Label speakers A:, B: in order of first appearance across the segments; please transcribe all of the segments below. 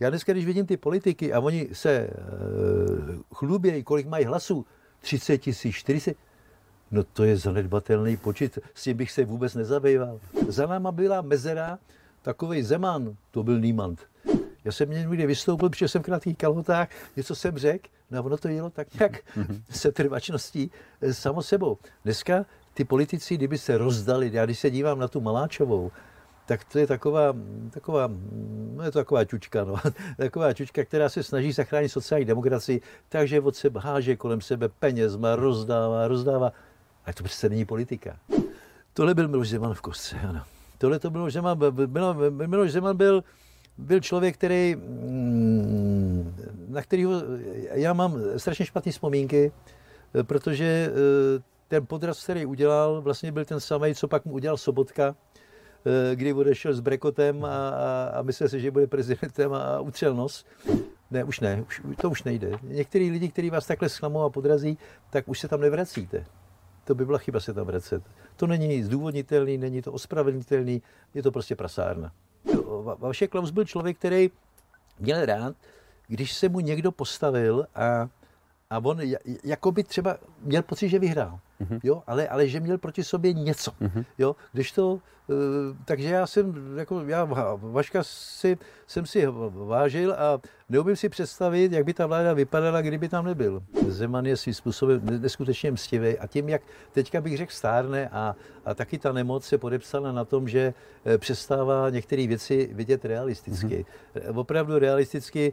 A: Já dneska, když vidím ty politiky a oni se e, chlubějí, kolik mají hlasů, 30 tisíc, 40, no to je zanedbatelný počet, s tím bych se vůbec nezabýval. Za náma byla mezera, takový Zeman, to byl Niemand. Já jsem někdy vystoupil, protože jsem v krátkých kalhotách, něco jsem řekl, no a ono to jelo tak nějak se trvačností e, samo sebou. Dneska ty politici, kdyby se rozdali, já když se dívám na tu Maláčovou, tak to je taková, taková, no je to taková čučka, no. taková čučka, která se snaží zachránit sociální demokracii, takže od sebe háže kolem sebe penězma, rozdává, rozdává. A to přece není politika. Tohle byl Miloš Zeman v kostce, ano. Tohle to bylo Zeman, Miloš Zeman byl, byl člověk, který, mm, na kterého já mám strašně špatné vzpomínky, protože eh, ten podraz, který udělal, vlastně byl ten samý, co pak mu udělal Sobotka, kdy odešel s Brekotem a, a, a myslel si, že bude prezidentem a utřel nos. Ne, už ne, už, to už nejde. Některý lidi, kteří vás takhle zklamou a podrazí, tak už se tam nevracíte. To by byla chyba se tam vracet. To není zdůvodnitelný, není to ospravedlnitelný, je to prostě prasárna. Vaše Klaus byl člověk, který měl rád, když se mu někdo postavil a a on jako by třeba měl pocit, že vyhrál, mm-hmm. jo, ale, ale že měl proti sobě něco, mm-hmm. jo, když to, eh, takže já jsem, jako já Vaška si, jsem si vážil a neumím si představit, jak by ta vláda vypadala, kdyby tam nebyl. Zeman je svým způsobem neskutečně mstivý a tím, jak teďka bych řekl stárne a, a taky ta nemoc se podepsala na tom, že eh, přestává některé věci vidět realisticky. Mm-hmm. Opravdu realisticky,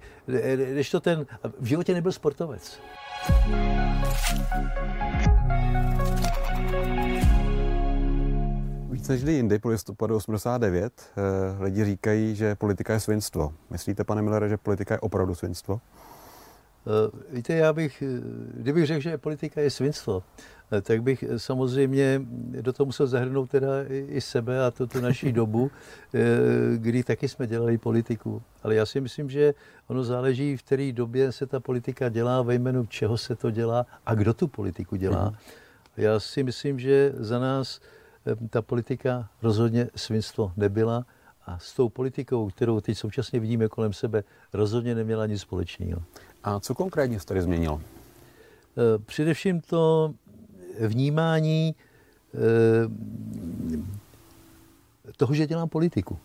A: když to ten, v životě nebyl sportovec.
B: Víc než jindy po listopadu 89 eh, lidi říkají, že politika je svinstvo. Myslíte, pane Millere, že politika je opravdu svinstvo?
A: Eh, víte, já bych, eh, kdybych řekl, že politika je svinstvo, tak bych samozřejmě do toho musel zahrnout teda i sebe a tu naší dobu, kdy taky jsme dělali politiku. Ale já si myslím, že ono záleží, v které době se ta politika dělá, ve jménu čeho se to dělá a kdo tu politiku dělá. Mhm. Já si myslím, že za nás ta politika rozhodně svinstvo nebyla a s tou politikou, kterou teď současně vidíme kolem sebe, rozhodně neměla nic společného.
B: A co konkrétně jste tady změnil?
A: Eh, především to vnímání eh, toho, že dělám politiku.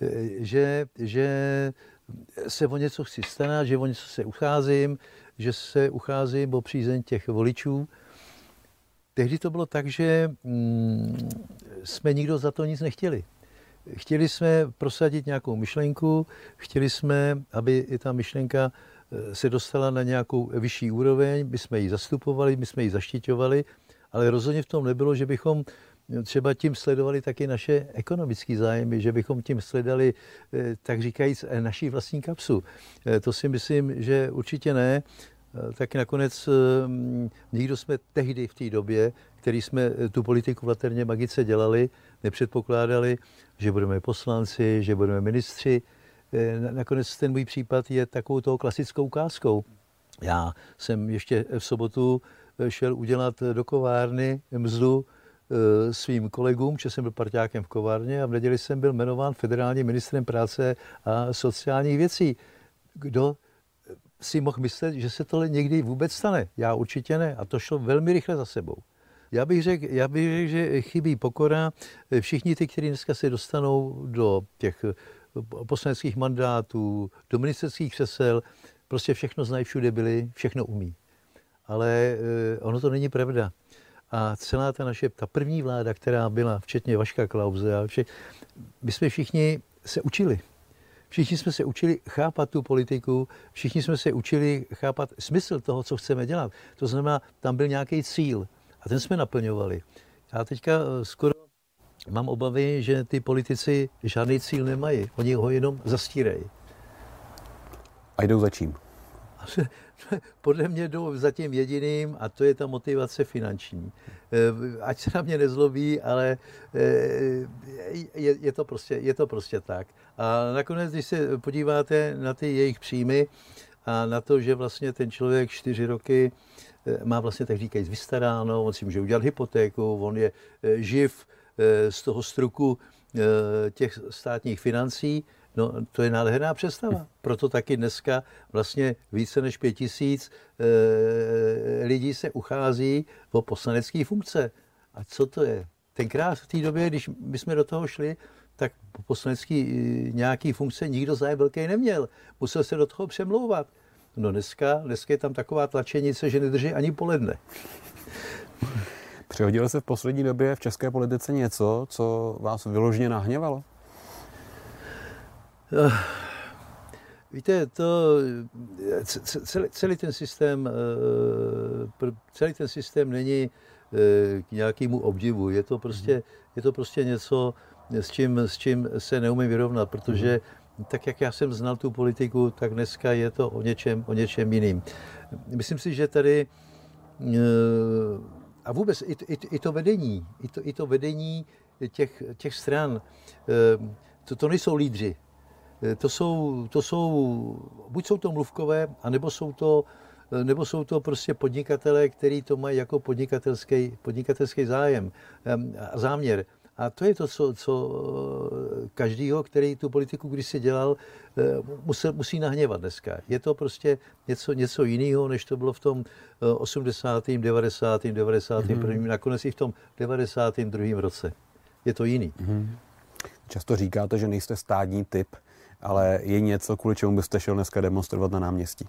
A: Eh, že, že se o něco chci starat, že o něco se ucházím, že se ucházím o přízeň těch voličů. Tehdy to bylo tak, že mm, jsme nikdo za to nic nechtěli. Chtěli jsme prosadit nějakou myšlenku, chtěli jsme, aby i ta myšlenka se dostala na nějakou vyšší úroveň, my jsme ji zastupovali, my jsme ji zaštiťovali, ale rozhodně v tom nebylo, že bychom třeba tím sledovali taky naše ekonomické zájmy, že bychom tím sledali, eh, tak říkajíc, eh, naší vlastní kapsu. Eh, to si myslím, že určitě ne. Tak nakonec nikdo jsme tehdy v té době, který jsme tu politiku v Laterně Magice dělali, nepředpokládali, že budeme poslanci, že budeme ministři, Eh, nakonec ten můj případ je takovou toho klasickou ukázkou. Já jsem ještě v sobotu eh, šel udělat do kovárny mzdu eh, svým kolegům, že jsem byl parťákem v kovárně a v neděli jsem byl jmenován federálním ministrem práce a sociálních věcí. Kdo si mohl myslet, že se tohle někdy vůbec stane? Já určitě ne. A to šlo velmi rychle za sebou. Já bych řekl, já bych řekl že chybí pokora. Všichni ty, kteří dneska se dostanou do těch poslaneckých mandátů, do ministerských křesel, prostě všechno znají, všude byli, všechno umí. Ale eh, ono to není pravda. A celá ta naše, ta první vláda, která byla, včetně Vaška Klauze, a vše, my jsme všichni se učili. Všichni jsme se učili chápat tu politiku, všichni jsme se učili chápat smysl toho, co chceme dělat. To znamená, tam byl nějaký cíl a ten jsme naplňovali. Já teďka eh, skoro mám obavy, že ty politici žádný cíl nemají. Oni ho jenom zastírají.
B: A jdou za čím?
A: Podle mě jdou za tím jediným a to je ta motivace finanční. Eh, ať se na mě nezlobí, ale eh, je, je, to prostě, je to prostě tak. A nakonec, když se podíváte na ty jejich příjmy a na to, že vlastně ten člověk čtyři roky eh, má vlastně tak říkajíc vystaráno, on si může udělat hypotéku, on je živ, z toho struku těch státních financí. No, to je nádherná představa. Proto taky dneska vlastně více než pět tisíc e, lidí se uchází o poslanecké funkce. A co to je? Tenkrát v té době, když my jsme do toho šli, tak po poslanecký eh, nějaký funkce nikdo zájem velký neměl. Musel se do toho přemlouvat. No dneska, dneska je tam taková tlačenice, že nedrží ani poledne.
B: Přihodilo se v poslední době v české politice něco, co vás vyloženě nahněvalo?
A: Uh, víte, to, celý, celý ten systém, uh, celý ten systém není k nějakému obdivu. Je to prostě, je to prostě něco, s čím, s čím se neumím vyrovnat, protože tak, jak já jsem znal tu politiku, tak dneska je to o něčem, o něčem jiným. Myslím si, že tady a vůbec i, i, i to vedení, i to, i to vedení těch, těch stran, to, to nejsou lídři, Eh, to jsou, to jsou, buď jsou to mluvkové, anebo jsou to, eh, nebo jsou to prostě podnikatelé, kteří to mají jako podnikatelský, podnikatelský zájem a záměr. A to je to, co, co eh, každýho, který tu politiku když si dělal, musel, musí nahněvat dneska. Je to prostě něco, něco jiného, než to bylo v tom 80., 90., 91. Mm-hmm. nakonec i v tom 92. roce. Je to jiný. Mm-hmm.
B: Často říkáte, že nejste stádní typ ale je něco, kvůli čemu byste šel dneska demonstrovat na náměstí?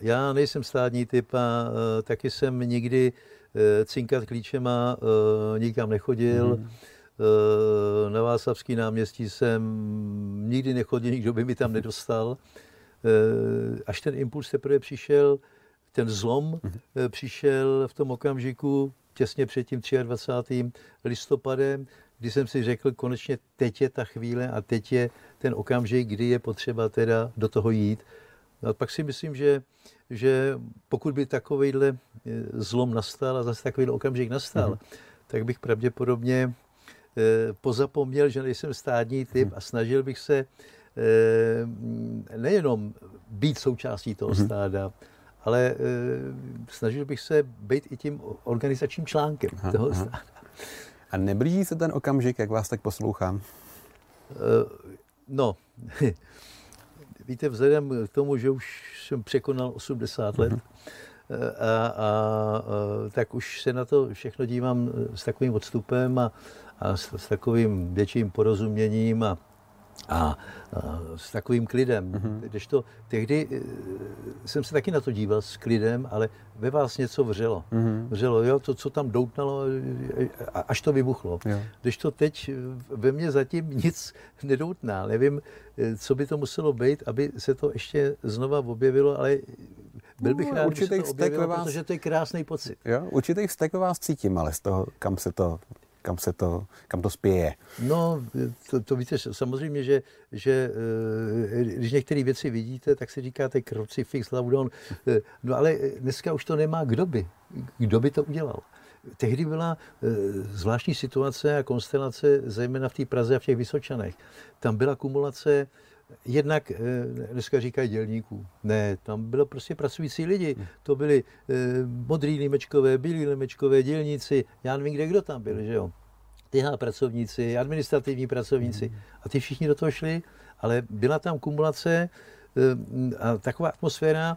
A: Já nejsem státní typ a uh, taky jsem nikdy uh, cinkat klíčema uh, nikam nechodil. Mm. Uh, na Václavský náměstí jsem nikdy nechodil, nikdo by mi tam nedostal. Uh, až ten impuls teprve přišel, ten zlom mm. uh, přišel v tom okamžiku těsně před tím 23. listopadem, kdy jsem si řekl, konečně teď je ta chvíle a teď je ten okamžik, kdy je potřeba teda do toho jít. No a pak si myslím, že, že pokud by takovýhle eh, zlom nastal a zase takovýhle okamžik nastal, mm-hmm. tak bych pravděpodobně eh, pozapomněl, že nejsem stádní typ mm-hmm. a snažil bych se eh, nejenom být součástí toho mm-hmm. stáda, ale snažil bych se být i tím organizačním článkem aha, toho aha. stáda.
B: A neblíží se ten okamžik, jak vás tak poslouchám?
A: No, víte, vzhledem k tomu, že už jsem překonal 80 let, mm-hmm. a, a, a, tak už se na to všechno dívám s takovým odstupem a, a s, s takovým větším porozuměním a, a, s takovým klidem. Mm-hmm. Když to, tehdy eh, jsem se taky na to díval s klidem, ale ve vás něco vřelo. Mm-hmm. Vřelo, jo, to, co tam doutnalo, až to vybuchlo. Jo. Když to teď ve mně zatím nic nedoutná. Nevím, eh, co by to muselo být, aby se to ještě znova objevilo, ale byl bych no, rád, že se to objevilo, vás... protože to je krásný pocit.
B: Jo, určitý vztek vás cítím, ale z toho, kam se to kam se to, kam to spěje?
A: No, to, to víte, samozřejmě, že, že eh, když některé věci vidíte, tak si říkáte krucifix, laudon, eh, no ale dneska už to nemá kdo by. Kdo by to udělal? Tehdy byla eh, zvláštní situace a konstelace, zejména v té Praze a v těch Vysočanech. Tam byla kumulace jednak, dneska říkají dělníků, ne, tam bylo prostě pracující lidi. Hmm. To byli modrý limečkové, bílí limečkové, dělníci, já nevím, kde kdo tam byl, že jo tyhle pracovníci, administrativní pracovníci. Mm. A ty všichni do toho šli, ale byla tam kumulace eh, a taková atmosféra,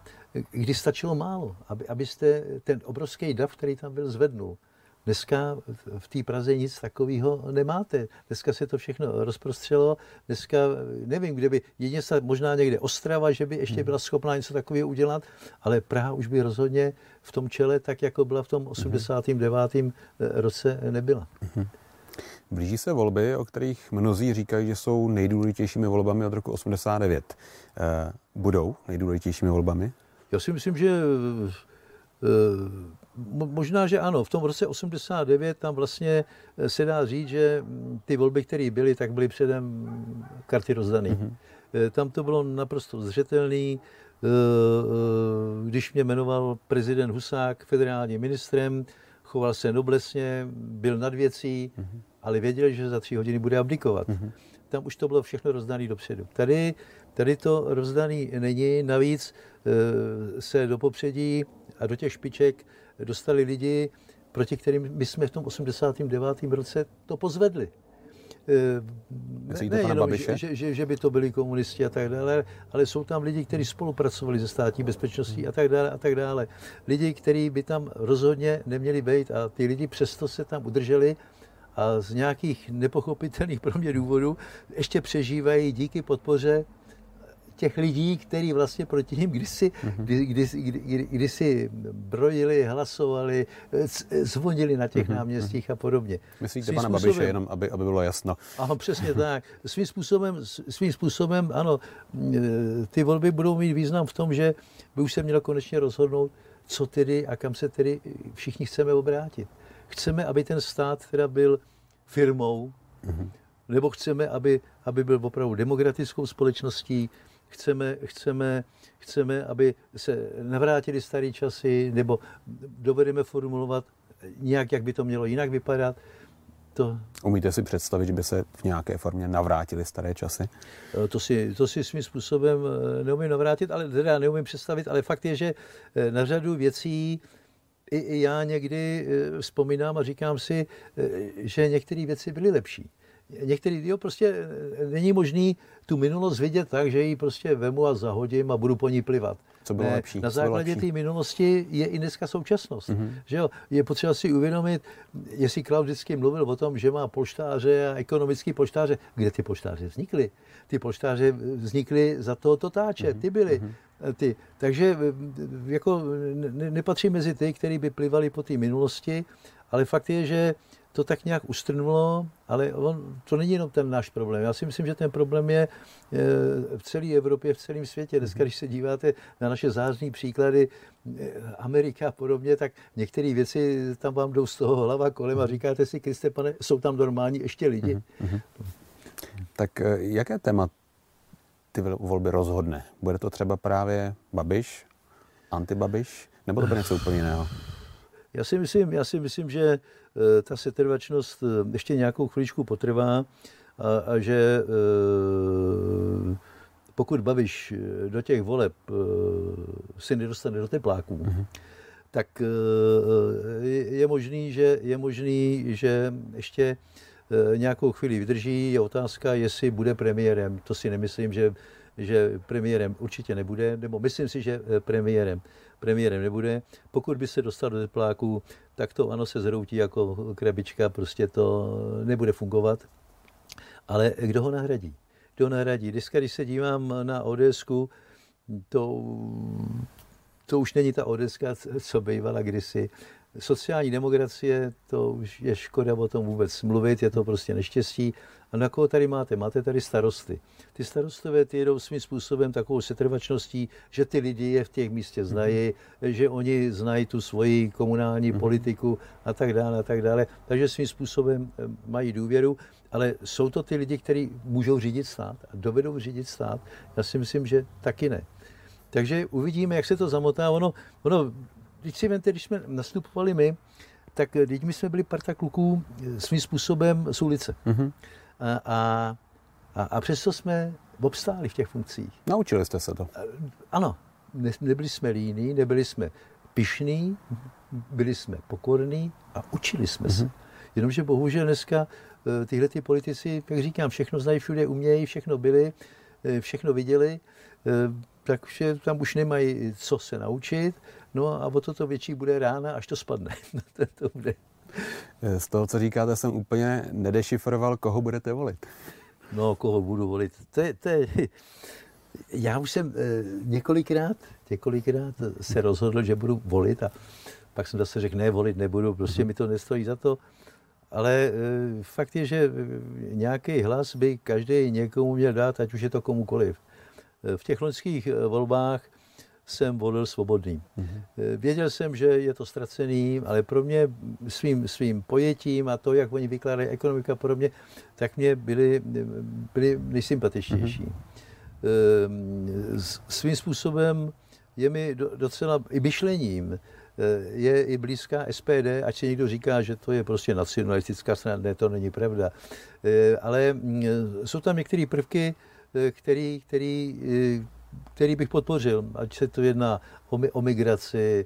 A: kdy stačilo málo, aby, abyste ten obrovský dav, který tam byl, zvednul. Dneska v té Praze nic takového nemáte. Dneska se to všechno rozprostřelo. Dneska nevím, kde by, jedině se možná někde Ostrava, že by ještě hmm. byla schopná něco takového udělat, ale Praha už by rozhodně v tom čele, tak jako byla v tom 89. Hmm. roce, nebyla. Hmm.
B: Blíží se volby, o kterých mnozí říkají, že jsou nejdůležitějšími volbami od roku 89. Eh, budou nejdůležitějšími volbami?
A: Já si myslím, že eh, možná, že ano. V tom roce 89 tam vlastně se dá říct, že ty volby, které byly, tak byly předem karty rozdané. Mm-hmm. Tam to bylo naprosto zřetelné. Když mě jmenoval prezident Husák federálním ministrem, choval se noblesně, byl nad věcí, mm-hmm ale věděl, že za tři hodiny bude abdikovat. Mm-hmm. Tam už to bylo všechno rozdané dopředu. Tady, tady to rozdaný není, navíc se do popředí a do těch špiček dostali lidi, proti kterým my jsme v tom 89. roce to pozvedli. ne, ne jenom, že, že, že, že by to byli komunisti a tak dále, ale jsou tam lidi, kteří spolupracovali se státní bezpečností a tak dále a tak dále. Lidi, kteří by tam rozhodně neměli být a ty lidi přesto se tam udrželi a z nějakých nepochopitelných pro mě důvodů ještě přežívají díky podpoře těch lidí, kteří vlastně proti ním kdysi, mhm. kdy, kdy, kdy, kdysi brojili, hlasovali, zvonili na těch mm-hmm. náměstích a podobně.
B: Myslíte svým pana způsobem, Babiše, jenom aby, aby bylo jasno.
A: Ano, přesně tak. Svým způsobem, svým způsobem, ano, ty volby budou mít význam v tom, že by už se mělo konečně rozhodnout, co tedy a kam se tedy všichni chceme obrátit. Chceme, aby ten stát teda byl firmou, nebo chceme, aby, aby byl opravdu demokratickou společností, chceme, chceme, chceme, aby se navrátili staré časy, nebo dovedeme formulovat nějak, jak by to mělo jinak vypadat.
B: To... Umíte si představit, že by se v nějaké formě navrátili staré časy?
A: Eh, to si, to si svým způsobem eh, neumím navrátit, ale teda neumím představit, ale fakt je, že eh, na řadu věcí i, i já někdy vzpomínám a říkám si, že některé věci byly lepší některý, jo, prostě eh, není možný tu minulost vidět tak, že ji prostě vemu a zahodím a budu po ní plivat.
B: Co bylo
A: ne,
B: lepší?
A: Na základě té minulosti je i dneska současnost. Mm-hmm. Že jo? Je potřeba si uvědomit, jestli Klaus vždycky mluvil o tom, že má poštáře a ekonomický poštáře. Kde ty poštáře vznikly? Ty poštáře vznikly za toho totáče, mm-hmm. ty byly. Mm-hmm. Ty. Takže jako ne, nepatří mezi ty, kteří by plivali po té minulosti, ale fakt je, že to tak nějak ustrnulo, ale on, to není jenom ten náš problém. Já si myslím, že ten problém je v celé Evropě, v celém světě. Dneska, když se díváte na naše zářní příklady eh, Amerika a podobně, tak některé věci tam vám jdou z toho hlava kolem a říkáte si, Kriste, pane, jsou tam normální ještě lidi. Mm-hmm.
B: Tak eh, jaké téma ty volby rozhodne? Bude to třeba právě Babiš, antibabiš, nebo to bude něco úplně jiného?
A: Já si myslím, já si myslím že eh, ta setrvačnost eh, ještě nějakou chvíličku potrvá a, a že eh, pokud Babiš do těch voleb si nedostane do tepláků, mm-hmm. tak je možný, že, je možný, že ještě nějakou chvíli vydrží. Je otázka, jestli bude premiérem. To si nemyslím, že, že premiérem určitě nebude, nebo myslím si, že premiérem premiérem nebude. Pokud by se dostal do tepláků, tak to ano se zhroutí jako krabička, prostě to nebude fungovat. Ale kdo ho nahradí? Kdo ho nahradí? Dneska, když se dívám na ODSku, to, to už není ta ODSka, co bývala kdysi. Sociální demokracie, to už je škoda o tom vůbec mluvit, je to prostě neštěstí. A na koho tady máte? Máte tady starosty. Ty starostové ty jedou svým způsobem takovou setrvačností, že ty lidi je v těch místě znají, mm-hmm. že oni znají tu svoji komunální mm-hmm. politiku a tak dále a tak dále. Takže svým způsobem eh, mají důvěru, ale jsou to ty lidi, kteří můžou řídit stát a dovedou řídit stát? Já si myslím, že taky ne. Takže uvidíme, jak se to zamotá. Ono, ono když si vemte, když jsme nastupovali my, tak teď my jsme byli parta kluků eh, svým způsobem z ulice. Mm-hmm. A, a, a, přesto jsme obstáli v těch funkcích.
B: Naučili jste se to?
A: Ano. Ne, nebyli jsme líní, nebyli jsme pišní, byli jsme pokorní a učili jsme se. Mhm. Jenomže bohužel dneska eh, tyhle ty politici, jak říkám, všechno znají, všude umějí, všechno byli, eh, všechno viděli, takže tam už nemají co se naučit No a o toto větší bude rána, až to spadne. to bude.
B: Z toho, co říkáte, jsem úplně nedešifroval, koho budete volit.
A: No, koho budu volit. To je, to je, já už jsem eh, několikrát, několikrát se rozhodl, že budu volit a pak jsem zase řekl, ne, volit nebudu, prostě mi to nestojí za to. Ale e, fakt je, že nějaký hlas by každý někomu měl dát, ať už je to komukoliv. V těch loňských volbách jsem volil svobodný. Mm-hmm. Věděl jsem, že je to ztracený, ale pro mě svým, svým pojetím a to, jak oni vykládají ekonomika pro mě, tak mě byli, byli nejsympatičtější. Mm-hmm. Svým způsobem je mi docela i myšlením, eh, je i blízká SPD, ať si někdo říká, že to je prostě nacionalistická strana, ne, to není pravda. Ale mm, jsou tam některé prvky, který, který který bych podpořil, ať se to jedná o, o migraci,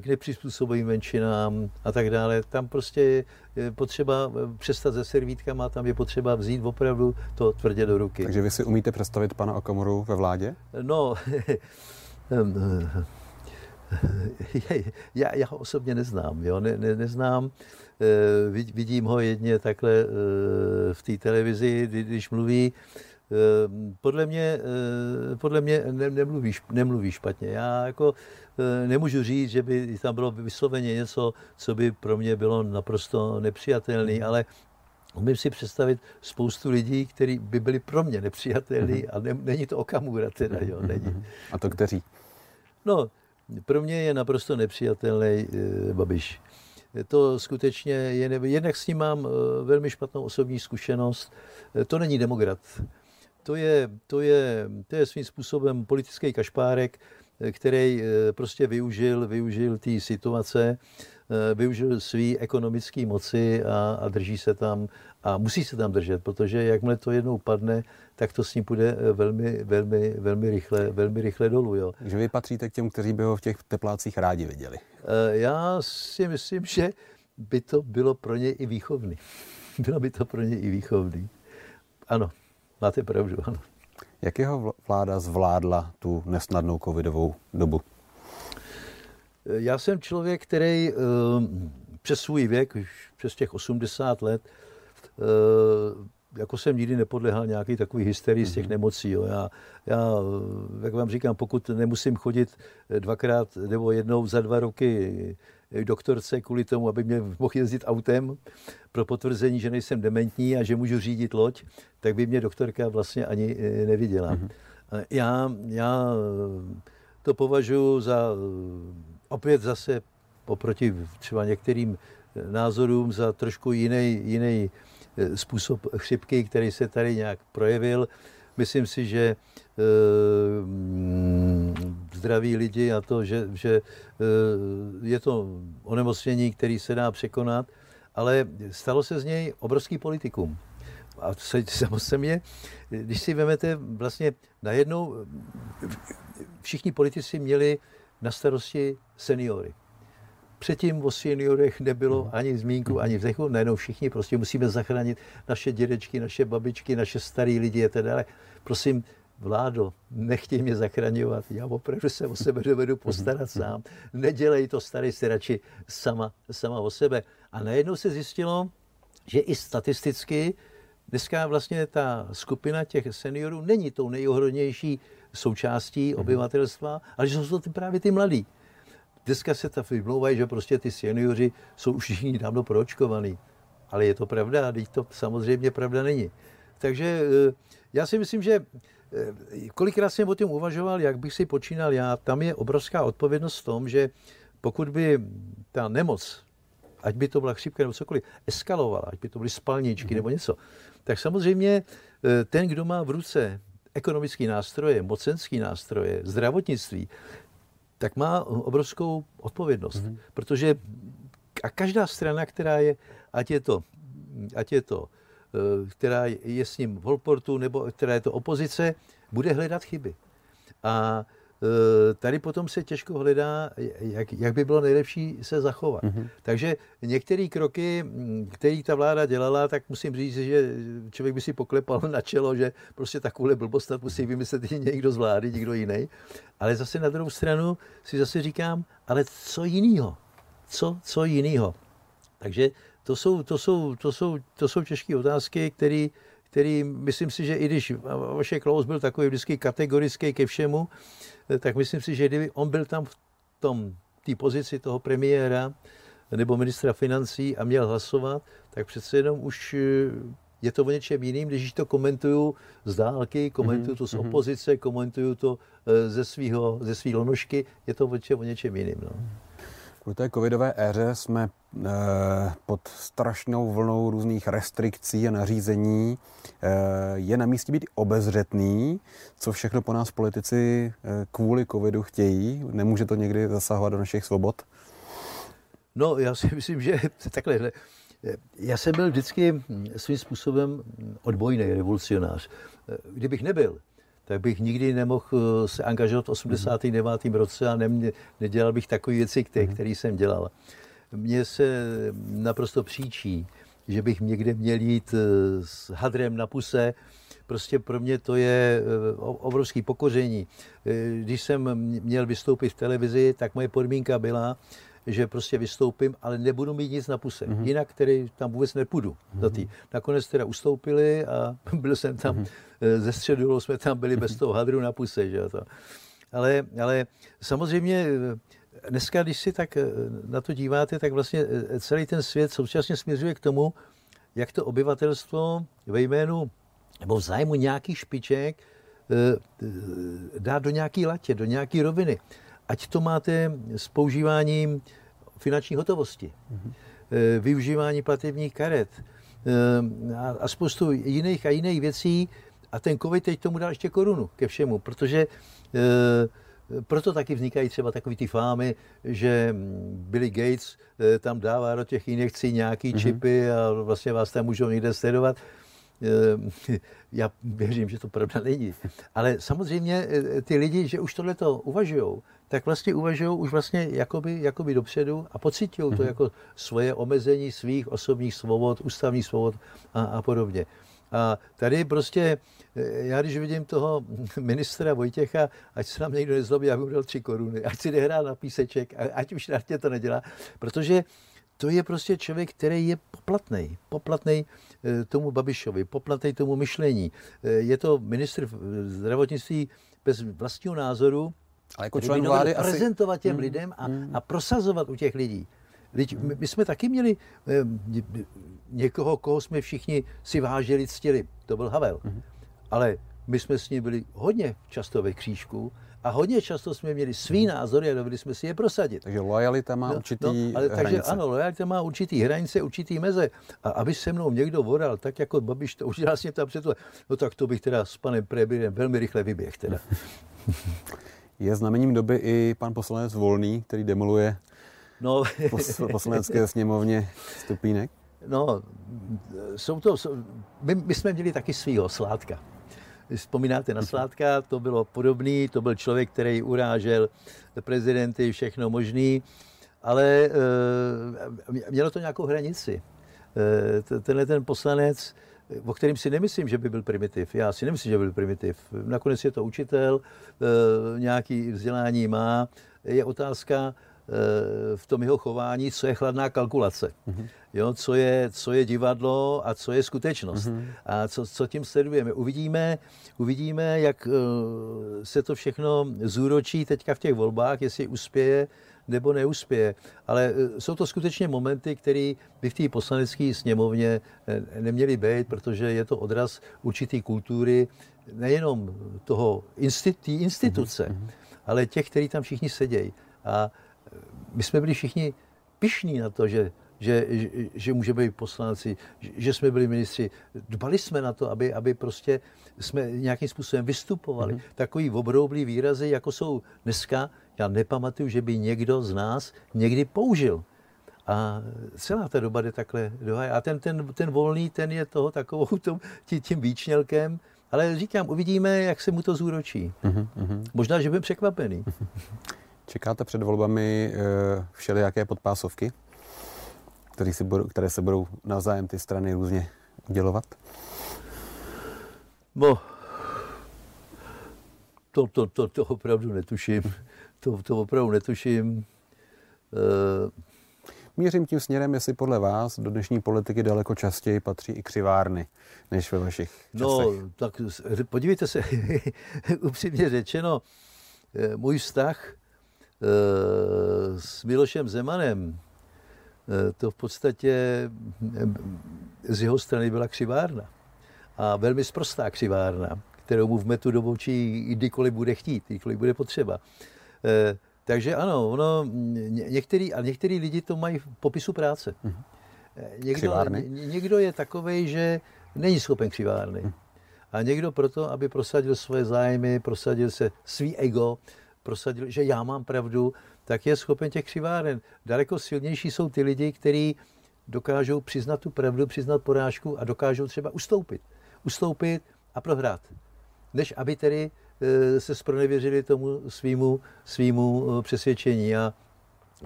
A: k nepřizpůsobovým menšinám a tak dále. Tam prostě je potřeba přestat se servítkama, tam je potřeba vzít opravdu to tvrdě do ruky.
B: Takže vy si umíte představit pana Okamoru ve vládě?
A: No, já, já ho osobně neznám, jo? Ne, ne, neznám, eh, vidím ho jedně takhle eh, v té televizi, když mluví, eh, podle mě, podle mě nemluví, nemluví špatně. Já jako nemůžu říct, že by tam bylo vysloveně něco, co by pro mě bylo naprosto nepřijatelné, mhm. ale umím si představit spoustu lidí, kteří by byli pro mě nepřijatelní mhm. a ne, není to Okamura teda, jo, není.
B: A to kteří?
A: No, pro mě je naprosto nepřijatelný e, Babiš. To skutečně je, ne... jednak s ním mám e, velmi špatnou osobní zkušenost. E, to není demokrat. To je, to je, to je svým způsobem politický kašpárek, který prostě využil, využil té situace, využil své ekonomické moci a, a drží se tam a musí se tam držet, protože jakmile to jednou padne, tak to s ním půjde eh, velmi, velmi, velmi, rychle, velmi rychle dolů. Jo.
B: Takže vy patříte k těm, kteří by ho v těch teplácích rádi viděli.
A: Eh, já si myslím, že by to bylo pro ně i výchovný. Bylo by to pro ně i výchovný. Ano, máte pravdu, ano.
B: Jak jeho vláda zvládla tu nesnadnou covidovou dobu?
A: Eh, já jsem člověk, který přes svůj věk, přes těch 80 let, jako jsem nikdy nepodlehal nějaký takový hysterii z těch mhm. nemocí. Jo. Já, já, jak vám říkám, pokud nemusím chodit dvakrát nebo jednou za dva roky k doktorce kvůli tomu, aby mě mohl jezdit autem pro potvrzení, že nejsem dementní a že můžu řídit loď, tak by mě doktorka vlastně ani eh, neviděla. Mm-hmm. Já, já to považuji za opět zase oproti třeba některým názorům za trošku jiný, jiný Eh, způsob chřipky, který se tady nějak projevil. Myslím si, že eh, zdraví lidi a to, že, že eh, je to onemocnění, který se dá překonat, ale stalo se z něj obrovský politikum. A samozřejmě, když si vezmete, vlastně najednou všichni politici měli na starosti seniory. Předtím o seniorech nebylo mhm. ani zmínku, ani vzechu. Najednou všichni prostě musíme zachránit naše dědečky, naše babičky, naše starý lidi a tak dále. Prosím, vládo, nechtěj mě zachraňovat, já opravdu se o sebe dovedu postarat mhm. sám. Nedělej to, starý si radši sama, sama o sebe. A najednou se zjistilo, že i statisticky dneska vlastně ta skupina těch seniorů není tou nejohrodnější součástí mhm. obyvatelstva, ale že jsou to právě ty mladí. Dneska se ta vymlouvají, že prostě ty seniori jsou už všichni dávno proočkovaný. Ale je to pravda, a teď to samozřejmě pravda není. Takže eh, já si myslím, že kolikrát jsem o tom uvažoval, jak bych si počínal já, tam je obrovská odpovědnost v tom, že pokud by ta nemoc, ať by to byla chřipka nebo cokoliv, eskalovala, ať by to byly spalničky mm-hmm. nebo něco, tak samozřejmě eh, ten, kdo má v ruce ekonomické nástroje, mocenské nástroje, zdravotnictví, tak má obrovskou odpovědnost. Mm-hmm. Protože a každá strana, která je, ať je to, ať je to eh, která je s ním v Holportu, nebo která je to opozice, bude hledat chyby. A Eh, tady potom se těžko hledá, jak, jak by bylo nejlepší se zachovat. Mm-hmm. Takže některé kroky, které ta vláda dělala, tak musím říct, že člověk by si poklepal na čelo, že prostě takovou blbost musí vymyslet někdo z vlády, někdo jiný. Ale zase na druhou stranu si zase říkám, ale co jiného? Co, co jiného? Takže to jsou, to jsou, to jsou, to jsou těžké otázky, které který myslím si, že i když vaše Klaus byl takový vždycky kategorický ke všemu, tak myslím si, že kdyby on byl tam v tom, té pozici toho premiéra nebo ministra financí a měl hlasovat, tak přece jenom už eh, je to o něčem jiným, když to komentuju z dálky, komentuju to z mhm, mhm. opozice, komentuju to eh, ze svého ze svý lonožky, je to o něčem jiným. No.
B: Kvůli té covidové éře jsme eh, pod strašnou vlnou různých restrikcí a nařízení. Eh, je na místě být obezřetný, co všechno po nás politici eh, kvůli covidu chtějí. Nemůže to někdy zasahovat do našich svobod?
A: No, já si myslím, že takhle. Já jsem byl vždycky svým způsobem odbojný revolucionář. Kdybych nebyl, tak bych nikdy nemohl eh, se angažovat v 89. roce a nemě, nedělal bych takové věci, které, které jsem dělal. Mně se naprosto příčí, že bych někde měl jít s hadrem na puse, prostě pro mě to je obrovský pokoření. Když jsem měl vystoupit v televizi, tak moje podmínka byla, že prostě vystoupím, ale nebudu mít nic na puse. Mm-hmm. Jinak který tam vůbec nepůjdu. Mm-hmm. Nakonec teda ustoupili a byl jsem tam, mm-hmm. ze středu jsme tam byli bez toho hadru na puse. Že to. Ale, ale samozřejmě eh, dneska, když si tak eh, na to díváte, tak vlastně celý ten svět současně směřuje k tomu, jak to obyvatelstvo ve jménu nebo v zájmu nějakých špiček dá do nějaké latě, do nějaké roviny ať to máte s používáním finanční hotovosti, mm-hmm. využívání platebních karet eh, a, a spoustu jiných a jiných věcí. A ten COVID teď tomu dá ještě korunu ke všemu, protože e, proto taky vznikají třeba takové ty fámy, že Billy Gates tam dává do těch injekcí nějaký mm-hmm. čipy a vlastně vás tam můžou někde sledovat. Já věřím, že to pravda není. Ale samozřejmě ty lidi, že už tohle to uvažují, tak vlastně uvažují už vlastně jakoby, jakoby dopředu a pocitují to mhm. jako svoje omezení svých osobních svobod, ústavních svobod a, a podobně. A tady prostě, eh, já když vidím toho ministra Vojtěcha, ať se nám někdo nezlobí, já bych dal tři koruny, ať si nehrá na píseček, ať už na to nedělá, protože to je prostě člověk, který je poplatný, poplatný eh, tomu Babišovi, poplatný tomu myšlení. Eh, je to ministr zdravotnictví bez vlastního názoru, ale jako člen vlády asi... prezentovat těm hmm. lidem a, hmm. a prosazovat u těch lidí. Teď my, my jsme taky měli eh, někoho, koho jsme všichni si vážili, ctili. To byl Havel. Hmm. Ale my jsme s ním byli hodně často ve křížku a hodně často jsme měli svý mhm. názory a dovedli jsme si je prosadit.
B: Takže lojalita má no, určitý no, ale,
A: hranice. Takže ano, lojalita má určitý hranice, určitý meze. A aby se mnou někdo vodal, tak jako Babiš to už vlastně tam před no tak to bych teda s panem premiérem velmi rychle vyběhl teda.
B: Je znamením doby i pan poslanec Volný, který demoluje no. poslanecké sněmovně stupínek?
A: No, jsou to, my, my jsme měli taky svýho Sládka. Vzpomínáte na Sládka, to bylo podobný, to byl člověk, který urážel prezidenty, všechno možný, ale e, mělo to nějakou hranici. E, tenhle ten poslanec o kterým si nemyslím, že by byl primitiv. Já si nemyslím, že by byl primitiv. Nakonec je to učitel, eh, nějaký vzdělání má. Je otázka eh, v tom jeho chování, co je chladná kalkulace. Mm-hmm. Jo, co, je, co je divadlo a co je skutečnost. Mm-hmm. A co, co tím sledujeme. Uvidíme, uvidíme, jak eh, se to všechno zúročí teďka v těch volbách, jestli uspěje nebo neuspěje. Ale e, jsou to skutečně momenty, které by v té poslanecké sněmovně e, neměly být, protože je to odraz určité kultury, nejenom toho té instituce, mm-hmm. ale těch, kteří tam všichni sedějí. A e, my jsme byli všichni pišní na to, že že, že, že můžeme být poslanci, že jsme byli ministři. Dbali jsme na to, aby, aby prostě jsme nějakým způsobem vystupovali. Mm-hmm. Takový obroublý výrazy, jako jsou dneska, já nepamatuju, že by někdo z nás někdy použil. A celá ta doba jde takhle do A ten, ten, ten volný, ten je toho takovou tom, tím, tím výčnělkem, ale říkám, uvidíme, jak se mu to zúročí. Mm-hmm. Možná, že budeme překvapený.
B: Čekáte před volbami e, všelijaké podpásovky, které, si budou, které se budou navzájem ty strany různě udělovat?
A: No, to, to, to, to opravdu netuším to, to opravdu netuším.
B: Eh, Mířím tím směrem, jestli podle vás do dnešní politiky daleko častěji patří i křivárny, než ve vašich
A: no, časech. No, tak podívejte se, upřímně řečeno, eh, můj vztah eh, s Milošem Zemanem, to v podstatě z jeho strany byla křivárna. A velmi sprostá křivárna, kterou mu vmetu do očí kdykoliv bude chtít, kdykoliv bude potřeba. Eh, takže ano, ono, některý, a některý lidi to mají v popisu práce. Mm-hmm. Někdo, někdo je takový, že není schopen křivárny. Mm. A někdo proto, aby prosadil svoje zájmy, prosadil se svý ego, prosadil, že já mám pravdu, tak je schopen těch křiváren. Daleko silnější jsou ty lidi, kteří dokážou přiznat tu pravdu, přiznat porážku a dokážou třeba ustoupit. Ustoupit a prohrát. než aby tedy eh, se spronevěřili tomu svýmu, svýmu eh, přesvědčení. A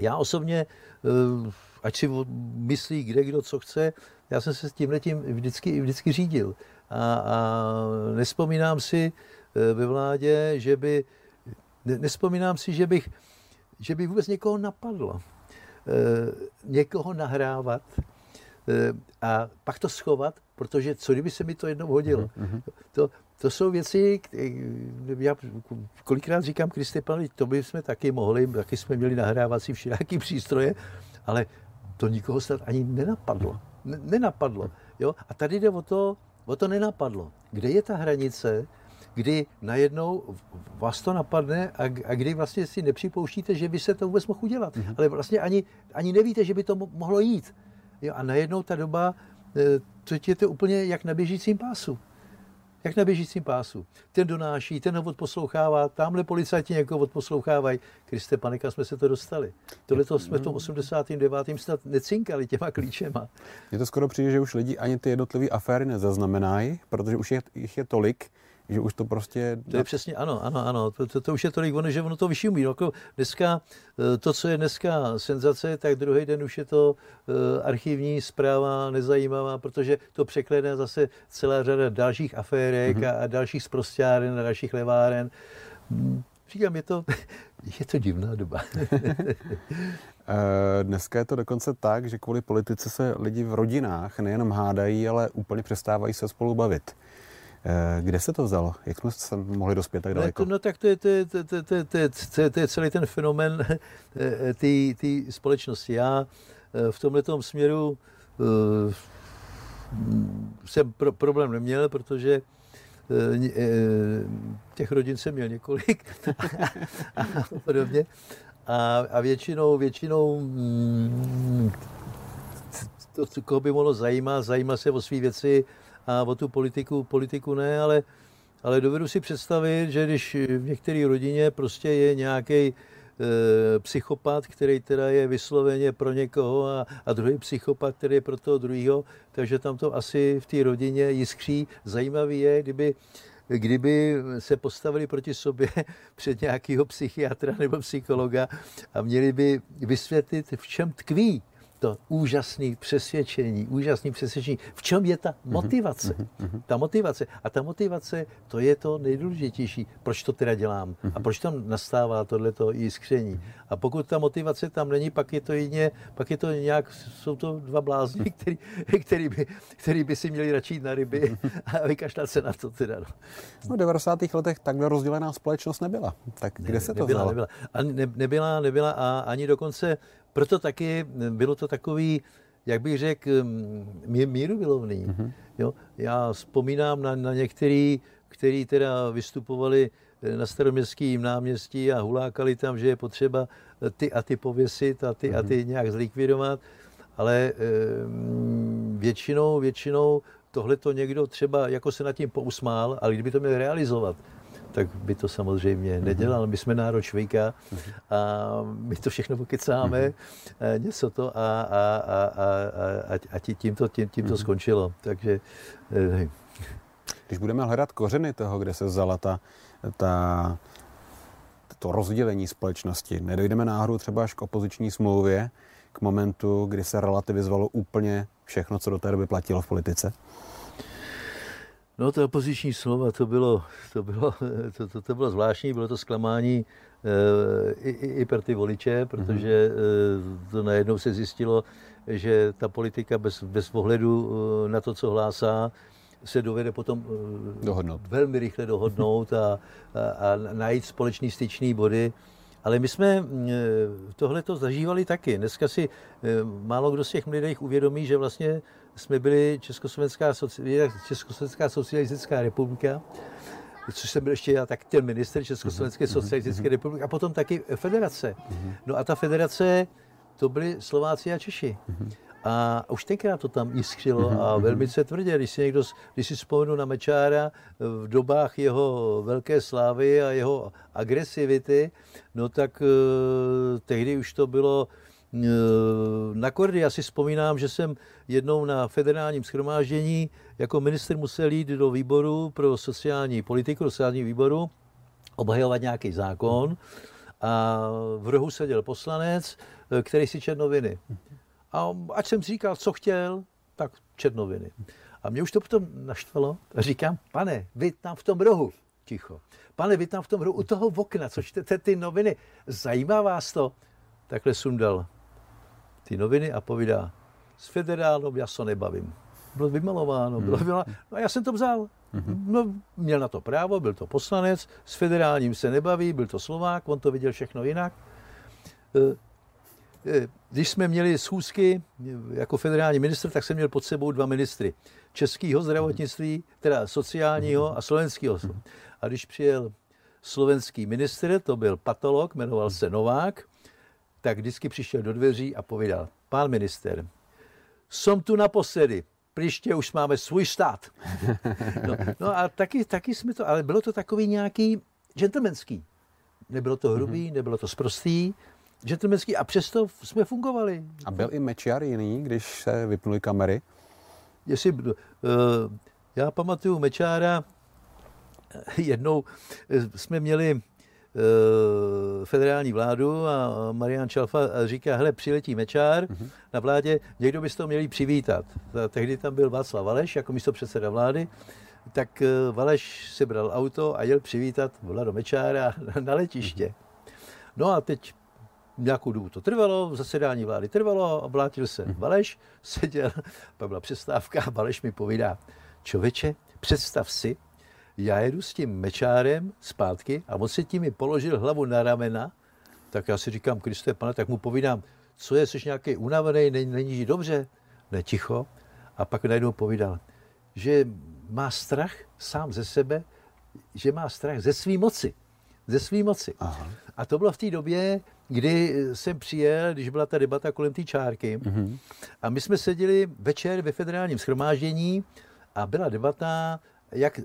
A: já osobně, ať si myslí kde kdo co chce, já jsem se s tím letím vždycky, vždycky řídil. A, a nespomínám si ve vládě, že by, nespomínám si, že bych, že by vůbec někoho napadlo. Někoho nahrávat, Eh, a pak to schovat, protože co kdyby se mi to jednou hodilo. Mm-hmm. To, to jsou věci, já kolikrát říkám Kristepanovi, to by jsme taky mohli, taky jsme měli nahrávací všelijaký přístroje, ale to nikoho snad ani nenapadlo. Nenapadlo. Jo? A tady jde o to, o to nenapadlo. Kde je ta hranice, kdy najednou vás to napadne a, a kdy vlastně si nepřipouštíte, že by se to vůbec mohl udělat. Mm-hmm. Ale vlastně ani, ani nevíte, že by to mohlo jít. Jo, a najednou ta doba, eh, to je to úplně jak na běžícím pásu. Jak na běžícím pásu. Ten donáší, ten ho odposlouchává, tamhle policajti někoho odposlouchávají. Kriste panika, jsme se to dostali. Tohle to jsme v tom 89. snad necinkali těma klíčema.
B: Je to skoro přijde, že už lidi ani ty jednotlivé aféry nezaznamenají, protože už je, jich je tolik, že už to prostě...
A: To je přesně, ano, ano, ano, to, to, to už je tolik ono, že ono to vyšumí. No, jako dneska, eh, to, co je dneska senzace, tak druhý den už je to uh, archivní zpráva nezajímavá, protože to překlene zase celá řada dalších aférek mm-hmm. a, a dalších zprostěren a dalších leváren. Říkám, je to, je to divná doba.
B: Eh, dneska je to dokonce tak, že kvůli politice se lidi v rodinách nejenom hádají, ale úplně přestávají se spolu bavit. Eh, kde se to vzalo? Jak jsme se mohli dospět tak daleko?
A: No, no tak to je, to, je, to, to, to, to, to je celý ten fenomen té společnosti. Já eh, v tomto směru jsem pro, problém neměl, protože těch rodin jsem měl několik a, podobně. A, a většinou, většinou mm, to, koho by mohlo zajímat, zajímat se o své věci, a o tu politiku, politiku ne, ale, ale dovedu si představit, že když v některé rodině prostě je nějaký e, psychopat, který teda je vysloveně pro někoho a, a druhý psychopat, který je pro toho druhého, takže tam to asi v té rodině jiskří. Zajímavý je, kdyby kdyby se postavili proti sobě před nějakého psychiatra nebo psychologa a měli by vysvětlit, v čem tkví to úžasné přesvědčení, úžasné přesvědčení. V čem je ta mhm, motivace? Mm-hmm. Ta motivace. A ta motivace, to je to nejdůležitější. Proč to teda dělám? Mm-hmm. A proč tam nastává tohleto jiskření? A pokud ta motivace tam není, pak je to jině, pak je to nějak, jsou to dva blázni, který, který, by, který by si měli radši jít na ryby a vykašlat se na to teda. No.
B: no v 90. letech takhle rozdělená společnost nebyla. Tak kde ne, se to
A: nebyla,
B: vzalo?
A: Nebyla, a ne, nebyla, nebyla a ani dokonce proto taky bylo to takový, jak bych řekl, míru vylovný. Mm-hmm. Jo? Já vzpomínám na, na některý, který teda vystupovali eh, na staroměstském náměstí a hulákali tam, že je potřeba eh, ty a ty pověsit a ty mm-hmm. a ty mhm. nějak zlikvidovat, ale e, většinou, většinou tohle to někdo třeba jako se nad tím pousmál, ale kdyby to měl realizovat, tak by to samozřejmě mhm. nedělal. My jsme národ švejka mhm. a my to všechno pokecáme, mm-hmm. něco to a, a, a, a, a, a tím, to, tím, tím to skončilo. Takže...
B: Eh, Když budeme hledat kořeny toho, kde se vzala ta, ta, to rozdělení společnosti, nedojdeme náhodou třeba až k opoziční smlouvě, k momentu, kdy se relativizovalo úplně všechno, co do té doby platilo v politice?
A: No to opoziční slova, to bylo, to bylo, to, to, to bylo zvláštní, bylo to zklamání e, i, i pro ty voliče, protože e, to najednou se zjistilo, že ta politika bez, bez ohledu e, na to, co hlásá, se dovede potom
B: dohodnout.
A: velmi rychle dohodnout a, a, a najít společný styčný body. Ale my jsme tohle to zažívali taky. Dneska si málo kdo z těch mladých uvědomí, že vlastně jsme byli Československá, Československá socialistická republika, což jsem byl ještě já, tak ten minister Československé mhm, mhm, socialistické mhm. republiky a potom taky federace. No a ta federace, to byli Slováci a Češi. A už tenkrát to tam jiskřilo a velmi se tvrdě, když si někdo, když si vzpomenu na Mečára v dobách jeho velké slávy a jeho agresivity, no tak uh, tehdy už to bylo na kordy. Já si vzpomínám, že jsem jednou na federálním schromáždění jako minister musel jít do výboru pro sociální politiku, do sociálního výboru, obhajovat nějaký zákon a v rohu seděl poslanec, který si čet noviny. A ať jsem si říkal, co chtěl, tak čet noviny. A mě už to potom naštvalo říkám, pane, vy tam v tom rohu, ticho, pane, vy tam v tom rohu, u toho okna, co čtete ty noviny, zajímá vás to? Takhle sundal ty noviny a povídá, s federálnou já se nebavím. Bylo vymalováno, bylo hmm. vymalováno. No a já jsem to vzal. Hmm. No, měl na to právo, byl to poslanec, s federálním se nebaví, byl to Slovák, on to viděl všechno jinak. E, e, když jsme měli schůzky jako federální ministr, tak jsem měl pod sebou dva ministry. Českého zdravotnictví, teda sociálního a slovenského. A když přijel slovenský ministr, to byl patolog, jmenoval se Novák, tak vždycky přišel do dveří a povídal, pán minister, jsem tu naposledy, příště už máme svůj stát. No, no a taky, taky jsme to, ale bylo to takový nějaký gentlemanský. Nebylo to hrubý, mhm. nebylo to sprostý, gentlemanský a přesto jsme fungovali.
B: A byl i Mečiar jiný, když se vypnuly kamery?
A: Jestli, uh, já pamatuju Mečára, jednou jsme měli Eh, federální vládu a Marian Čalfa říká, hele, přiletí Mečár uh-huh. na vládě, někdo by to měli přivítat. Tehdy tam byl Václav Valeš jako místo předseda vlády, tak eh, Valeš si bral auto a jel přivítat Vlado Mečára na letiště. No a teď nějakou dobu to trvalo, zasedání vlády trvalo, oblátil se mhm. Valeš, seděl, pak byla přestávka a Valeš mi povídá, čověče, představ si, já jedu s tím mečárem zpátky a on se tím mi položil hlavu na ramena, tak já si říkám, Kriste, pane, tak mu povídám, co je, jsi nějaký unavený, není, není dobře? Ne, ticho. A pak najednou povídal, že má strach sám ze sebe, že má strach ze své moci. Ze své moci. Aha. A to bylo v té době, kdy jsem přijel, když byla ta debata kolem té čárky. Mm-hmm. A my jsme seděli večer ve federálním schromáždění a byla debata jak eh,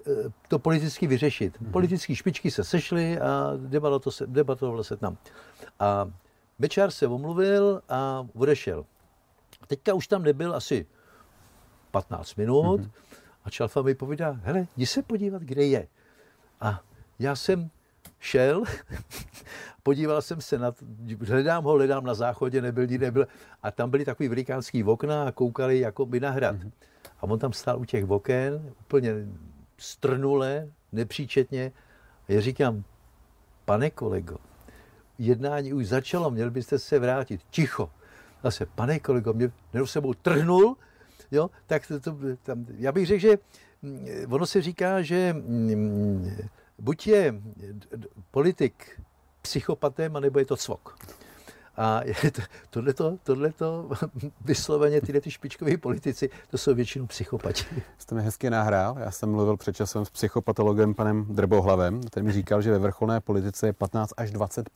A: to politicky vyřešit. Mm-hmm. Politické špičky se sešly a debatovalo se, debatovalo se tam. A Bečár se omluvil a odešel. Teďka už tam nebyl asi 15 minut mm-hmm. a Čalfa mi povídá, hele, jdi se podívat, kde je. A já jsem šel, podíval jsem se na, hledám ho, hledám na záchodě, nebyl, nebyl, a tam byly takový velikánský okna a koukali jako by na hrad. Mm-hmm. A on tam stál u těch oken, úplně strnule, nepříčetně. A já říkám, pane kolego, jednání už začalo, měl byste se vrátit. Ticho. Zase, pane kolego, mě nebo sebou trhnul, jo, tak to, to, tam, já bych řekl, že mm, ono se říká, že mm, buď je politik psychopatem, anebo je to cvok. A tohleto, tohleto vysloveně tyhle ty špičkoví politici, to jsou většinou psychopati.
B: Jste mi hezky nahrál. Já jsem mluvil před časem s psychopatologem panem Drbohlavem, který mi říkal, že ve vrcholné politice je 15 až 20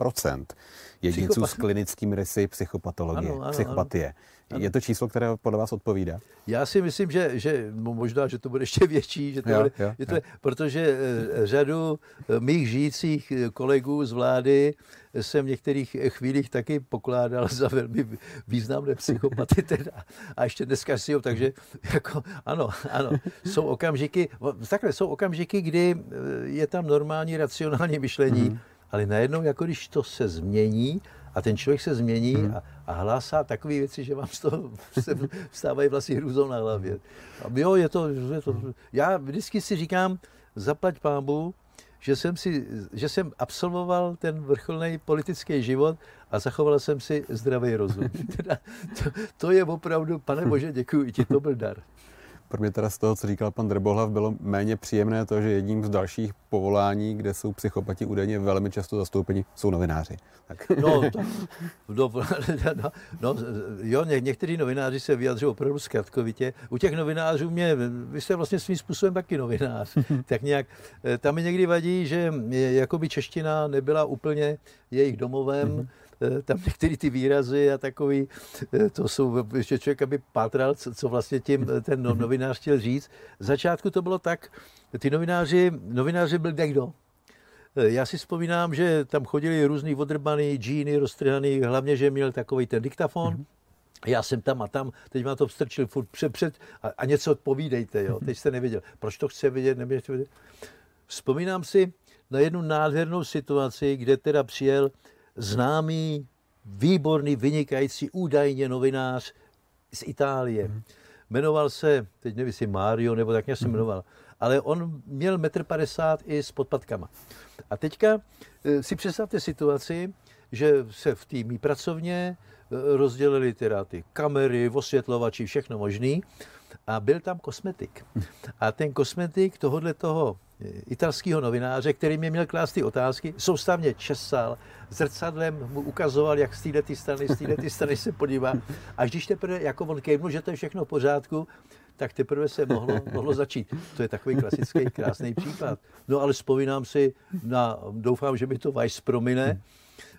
B: jedinců Psychopat. s klinickými rysy psychopatologie, ano, ano, psychopatie. Ano. Je to číslo, které podle vás odpovídá?
A: Já si myslím, že, že možná, že to bude ještě větší, že to jo, bude, jo, že to, jo. protože eh, řadu eh, mých žijících eh, kolegů z vlády jsem v některých chvílích taky pokládal za velmi významné psychopaty teda. A ještě dneska si ho, takže jako ano, ano, jsou okamžiky, takhle jsou okamžiky, kdy je tam normální racionální myšlení, mm-hmm. ale najednou, jako když to se změní, a ten člověk se změní hmm. a, a hlásá takové věci, že vám z toho se vstávají vlastně hrůzou na hlavě. A jo, je to, je to, já vždycky si říkám, zaplať pámu, že jsem, si, že jsem absolvoval ten vrcholný politický život a zachoval jsem si zdravý rozum. Teda, to, to je opravdu, pane Bože, děkuji ti, to byl dar.
B: Pro mě teda z toho, co říkal pan Drbohlav, bylo méně příjemné to, že jedním z dalších povolání, kde jsou psychopati údajně velmi často zastoupeni, jsou novináři. Tak.
A: No, to, no, no, no, jo, ně, někteří novináři se vyjadřují opravdu zkratkovitě. U těch novinářů mě, vy jste vlastně svým způsobem taky novinář, tak nějak, eh, tam mi někdy vadí, že jakoby čeština nebyla úplně jejich domovem, mm-hmm Eh, tam některé ty výrazy a takový, eh, to jsou, že člověk aby pátral, co, co vlastně tím eh, ten no, novinář chtěl říct. V začátku to bylo tak, ty novináři, novináři byl kdo. Já si vzpomínám, že tam chodili různý odrbaný, džíny roztrhaný, hlavně, že měl takový ten diktafon. Mm-hmm. Já jsem tam a tam, teď má to vstrčil furt před, před a, a něco odpovídejte, jo. Teď jste nevěděl, proč to chce vidět, nevědět. Vzpomínám si na jednu nádhernou situaci, kde teda přijel známý, výborný, vynikající, údajně novinář z Itálie. Mm-hmm. Jmenoval se, teď nevím, jestli Mario, nebo tak nějak se mhm. jmenoval, ale on měl 1,50 m i s podpatkama. A teďka eh, si představte situaci, že se v té mý pracovně eh, rozdělili teda ty kamery, osvětlovači, všechno možný a byl tam kosmetik. A ten kosmetik tohohle toho italského novináře, který mě měl klást ty otázky, soustavně česal, zrcadlem mu ukazoval, jak z této strany, z této strany se podívá. A když teprve, jako on kejvnul, že to je všechno v pořádku, tak teprve se mohlo, mohlo začít. To je takový klasický krásný případ. No ale vzpomínám si na, doufám, že mi to Weiss promine,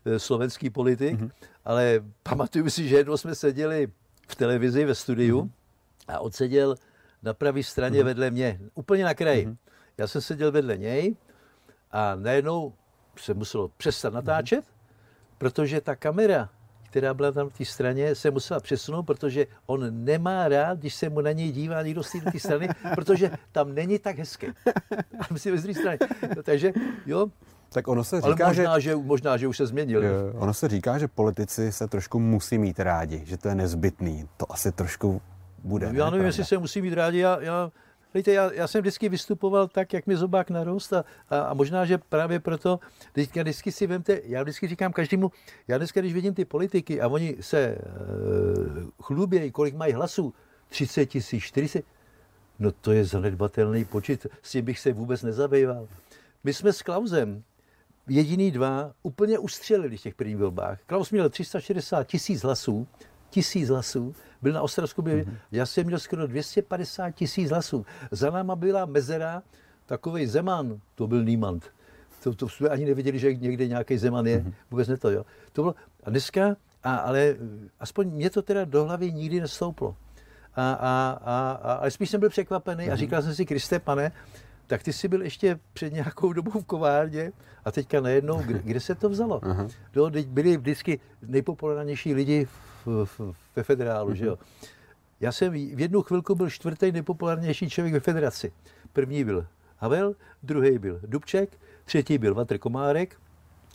A: eh, slovenský politik, mm-hmm. ale pamatuju si, že jednou jsme seděli v televizi ve studiu mm-hmm. a odseděl na pravé straně mm-hmm. vedle mě, úplně na kraji. Mm-hmm. Já jsem seděl vedle něj a najednou se muselo přestat natáčet, mm-hmm. protože ta kamera která byla tam v té straně, se musela přesunout, protože on nemá rád, když se mu na něj dívá někdo z té strany, protože tam není tak hezké. A myslím, z druhé strany. No, takže jo,
B: tak ono se
A: říká, Ale možná, že... že, možná, že už se změnil.
B: Ono se říká, že politici se trošku musí mít rádi, že to je nezbytný. To asi trošku bude.
A: No, já nevím, jestli se musí mít rádi. Já, já Víte, já, já jsem vždycky vystupoval tak, jak mi zobák narost a, a, a možná, že právě proto, teďka vždycky si vemte, já vždycky říkám každému, já dneska, když vidím ty politiky a oni se e, chlubějí, kolik mají hlasů, 30 tisíc, 40, no to je zanedbatelný počet, s tím bych se vůbec nezabýval. My jsme s Klausem jediný dva úplně ustřelili v těch prvních volbách. Klaus měl 360 tisíc hlasů, tisíc hlasů, byl na Ostravsku, byl, mm-hmm. já jsem měl skoro 250 tisíc hlasů. Za náma byla mezera, takový Zeman, to byl Niemand. To, to jsme ani nevěděli, že někde nějaký Zeman je, mm-hmm. vůbec ne to, jo. To bylo, a dneska, a, ale aspoň mě to teda do hlavy nikdy nestouplo. A, a, a, a, ale spíš jsem byl překvapený mm-hmm. a mhm. říkal jsem si, Kriste, pane, tak ty jsi byl ještě před nějakou dobou v kovárně a teďka najednou, kde, kde se to vzalo? Uh-huh. No, byli vždycky nejpopulárnější lidi v, ve federálu, uh-huh. že jo. Mhm. Já jsem v jednu chvilku byl čtvrtý nejpopulárnější člověk ve federaci. První byl Havel, druhý byl Dubček, třetí byl Vatr Komárek,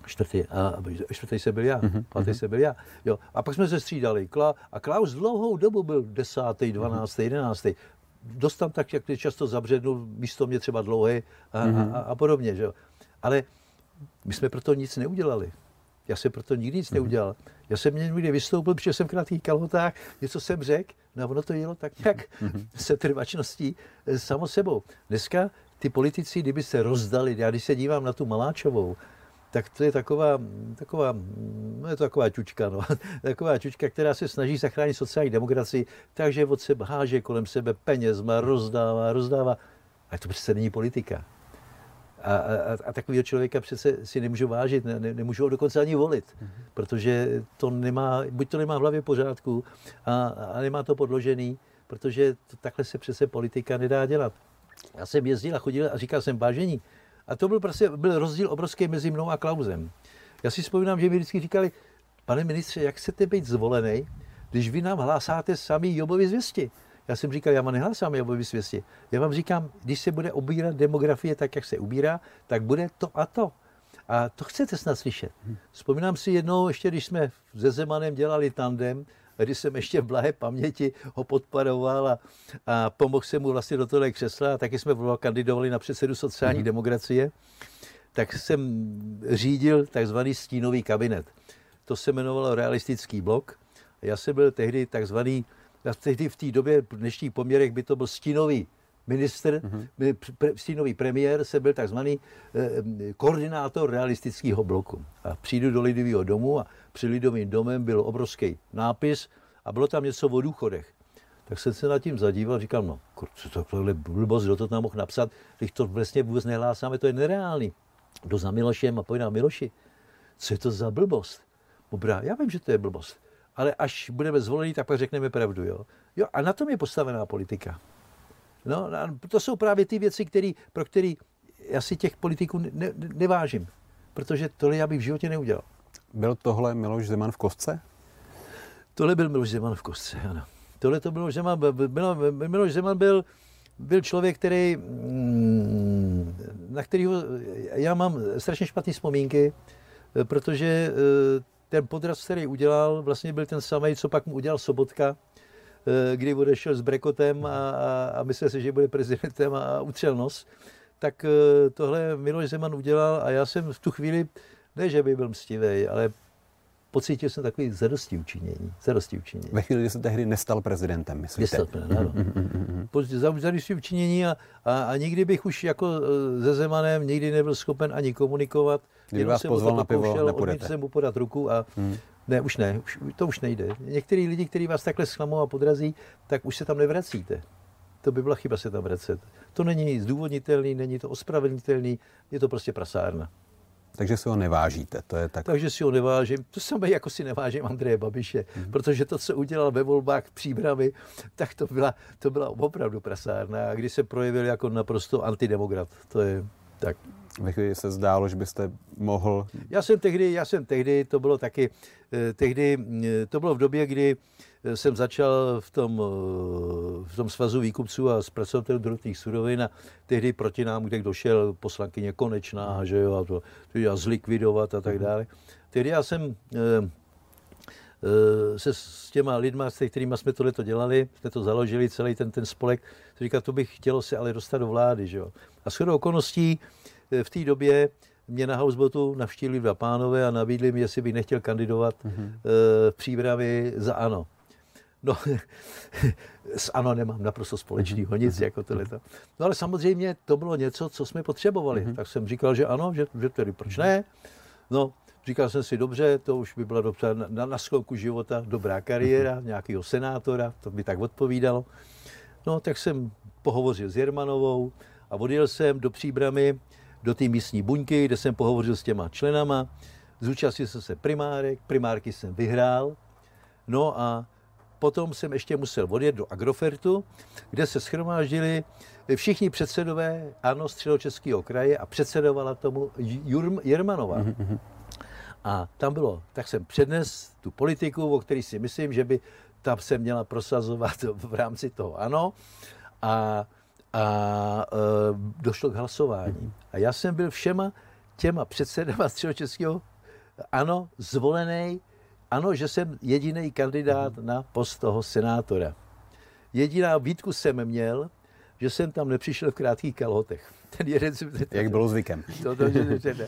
A: čtvrtý, a, čtvrtý se byl já, uh-huh. pátý se byl já. Jo. A pak jsme se střídali. Kla, a Klaus dlouhou dobu byl desátý, dvanáctý, jedenáctý dost tam tak, jak často zabřednul, místo mě třeba dlouhé a, mm-hmm. a, a podobně. Že? Ale my jsme proto nic neudělali. Já jsem proto nikdy nic mm-hmm. neudělal. Já jsem někdy vystoupil, protože jsem v krátkých kalhotách, něco jsem řekl, no a ono to jelo tak nějak mm-hmm. se trvačností eh, samo sebou. Dneska ty politici, kdyby se rozdali, já když se dívám na tu Maláčovou, tak to je taková, taková, no je to taková čučka, no. taková čučka, která se snaží zachránit sociální demokracii, takže od sebe háže kolem sebe penězma, rozdává, rozdává. A to přece není politika. A, a, a takového člověka přece si nemůžu vážit, ne, ne, nemůžu ho dokonce ani volit, mm-hmm. protože to nemá, buď to nemá v hlavě pořádku a, a nemá to podložený, protože to, takhle se přece politika nedá dělat. Já jsem jezdil a chodil a říkal jsem, vážení, a to byl, prostě, byl rozdíl obrovský mezi mnou a Klausem. Já si vzpomínám, že mi vždycky říkali, pane ministře, jak chcete být zvolený, když vy nám hlásáte sami Jobovi zvěsti? Já jsem říkal, já vám nehlásám Jobovi zvěsti. Já vám říkám, když se bude obírat demografie tak, jak se ubírá, tak bude to a to. A to chcete snad slyšet. Vzpomínám si jednou, ještě když jsme se Zemanem dělali tandem, když jsem ještě v blahé paměti ho podporoval a, a pomohl jsem mu vlastně do tohle křesla a taky jsme kandidovali na předsedu sociální mm-hmm. demokracie, tak jsem řídil takzvaný stínový kabinet. To se jmenovalo realistický blok. Já jsem byl tehdy takzvaný, tehdy v té době, v dnešních poměrech by to byl stínový minister, mm-hmm. pre, stínový premiér, se byl takzvaný eh, koordinátor realistického bloku. A přijdu do Lidového domu a při Lidovým domem byl obrovský nápis a bylo tam něco o důchodech. Tak jsem se nad tím zadíval, říkám, no, co to tohle blbost, kdo to tam mohl napsat, když to vlastně vůbec nehlásáme, to je nereálný. Kdo za Milošem a pojď Miloši, co je to za blbost? Dobrá, já vím, že to je blbost, ale až budeme zvolení, tak pak řekneme pravdu, jo. Jo, a na tom je postavená politika. No, to jsou právě ty věci, který, pro které já si těch politiků ne, ne, nevážím, protože tohle já bych v životě neudělal.
B: Byl tohle Miloš Zeman v kostce?
A: Tohle byl Miloš Zeman v kostce, ano. Tohle to bylo Zeman, bylo, Miloš Zeman byl, byl člověk, který, mm, na kterého já mám strašně špatné vzpomínky, protože eh, ten podraz, který udělal, vlastně byl ten samý, co pak mu udělal Sobotka, eh, kdy odešel s Brekotem a, a, a myslel si, že bude prezidentem a utřel nos. Tak eh, tohle Miloš Zeman udělal a já jsem v tu chvíli, ne, že by byl mstivý, ale pocítil jsem takový zadosti učinění. Zadosti učinění.
B: Ve chvíli, kdy se tehdy nestal prezidentem, myslíte?
A: Nestal, ano. zadosti učinění a, a, a, nikdy bych už jako se Zemanem nikdy nebyl schopen ani komunikovat.
B: Kdyby vás pozval na pivo, nepůjdete.
A: jsem mu podat ruku a hmm. ne, už ne, už, to už nejde. Některý lidi, kteří vás takhle zklamou a podrazí, tak už se tam nevracíte. To by byla chyba se tam vracet. To není zdůvodnitelný, není to ospravedlnitelný, je to prostě prasárna.
B: Takže si ho nevážíte, to je tak.
A: Takže si ho nevážím. To samé jako si nevážím Andreje Babiše, mm-hmm. protože to, co udělal ve volbách příbramy, tak to byla, to byla opravdu prasárna. A když se projevil jako naprosto antidemokrat, to je tak.
B: Ve chvíli se zdálo, že byste mohl...
A: Já jsem tehdy, já jsem tehdy, to bylo taky, eh, tehdy, eh, to bylo v době, kdy eh, jsem začal v tom, v tom svazu výkupců a zpracovatelů druhotných surovin a tehdy proti nám, kde došel poslankyně Konečná, že jo, a to, to a zlikvidovat a tak mhm. dále. Tehdy já jsem se s těma lidma, s kterými jsme tohle dělali, jsme to založili, celý ten, ten spolek, říká, to bych chtělo se ale dostat do vlády. Že jo. A shodou okolností v té době mě na housebotu navštívili dva pánové a nabídli mi, jestli bych nechtěl kandidovat mm-hmm. v přípravy za ANO. No, s ANO nemám naprosto společného nic, mm-hmm. jako tohleto. No ale samozřejmě to bylo něco, co jsme potřebovali. Mm-hmm. Tak jsem říkal, že ano, že, že tedy proč ne. No, říkal jsem si, dobře, to už by byla dobře na, na sklonku života dobrá kariéra, mm-hmm. nějakého senátora, to by tak odpovídalo. No, tak jsem pohovořil s Jermanovou a odjel jsem do Příbramy, do té místní buňky, kde jsem pohovořil s těma členama, zúčastnil jsem se primárek, primárky jsem vyhrál, no a potom jsem ještě musel odjet do Agrofertu, kde se schromáždili všichni předsedové ANO středočeského kraje a předsedovala tomu Jurm Jermanová. Mm-hmm. A tam bylo, tak jsem přednes tu politiku, o který si myslím, že by tam se měla prosazovat v rámci toho ANO. A a e, došlo k hlasování. A já jsem byl všema těma předsedama středočeského, ano, zvolený, ano, že jsem jediný kandidát na post toho senátora. Jediná výtku jsem měl, že jsem tam nepřišel v krátkých kalhotech.
B: Ten jeden, Jak bylo zvykem. To, to,
A: že, že ne.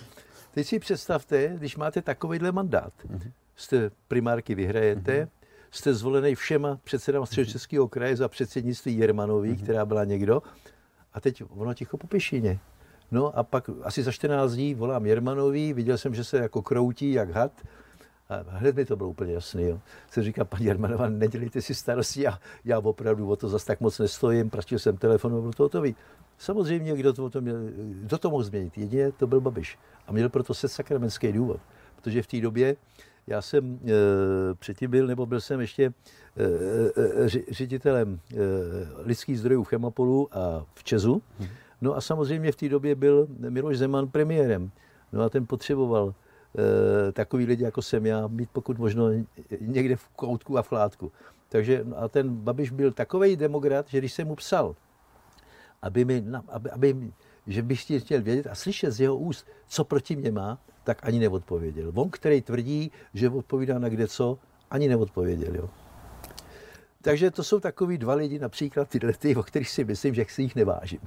A: Teď si představte, když máte takovýhle mandát, jste primárky vyhrajete, jste zvolený všema předsedama středočeského kraje za předsednictví Jermanový, mm-hmm. která byla někdo. A teď ono ticho po pěšině. No a pak asi za 14 dní volám Jermanový, viděl jsem, že se jako kroutí jak had. A hned mi to bylo úplně jasný. Jo. Jsem říkal, paní Jermanová, nedělejte si starosti, já, já opravdu o to zase tak moc nestojím, praštil jsem telefon, bylo to hotový. Samozřejmě, kdo to, to měl, kdo to mohl změnit? Jedině to byl Babiš. A měl proto se sakramentský důvod. Protože v té době já jsem e, předtím byl, nebo byl jsem ještě e, e, ředitelem e, lidských zdrojů v Chemopolu a v Česu. No a samozřejmě v té době byl Miloš Zeman premiérem. No a ten potřeboval e, takový lidi, jako jsem já, mít pokud možno někde v koutku a v chládku. Takže a ten Babiš byl takový demokrat, že když jsem mu psal, aby mi, aby, aby, že bych chtěl vědět a slyšet z jeho úst, co proti mě má, tak ani neodpověděl. On, který tvrdí, že odpovídá na kde co, ani neodpověděl. Jo. Takže to jsou takový dva lidi, například tyhle, ty, o kterých si myslím, že si jich nevážím.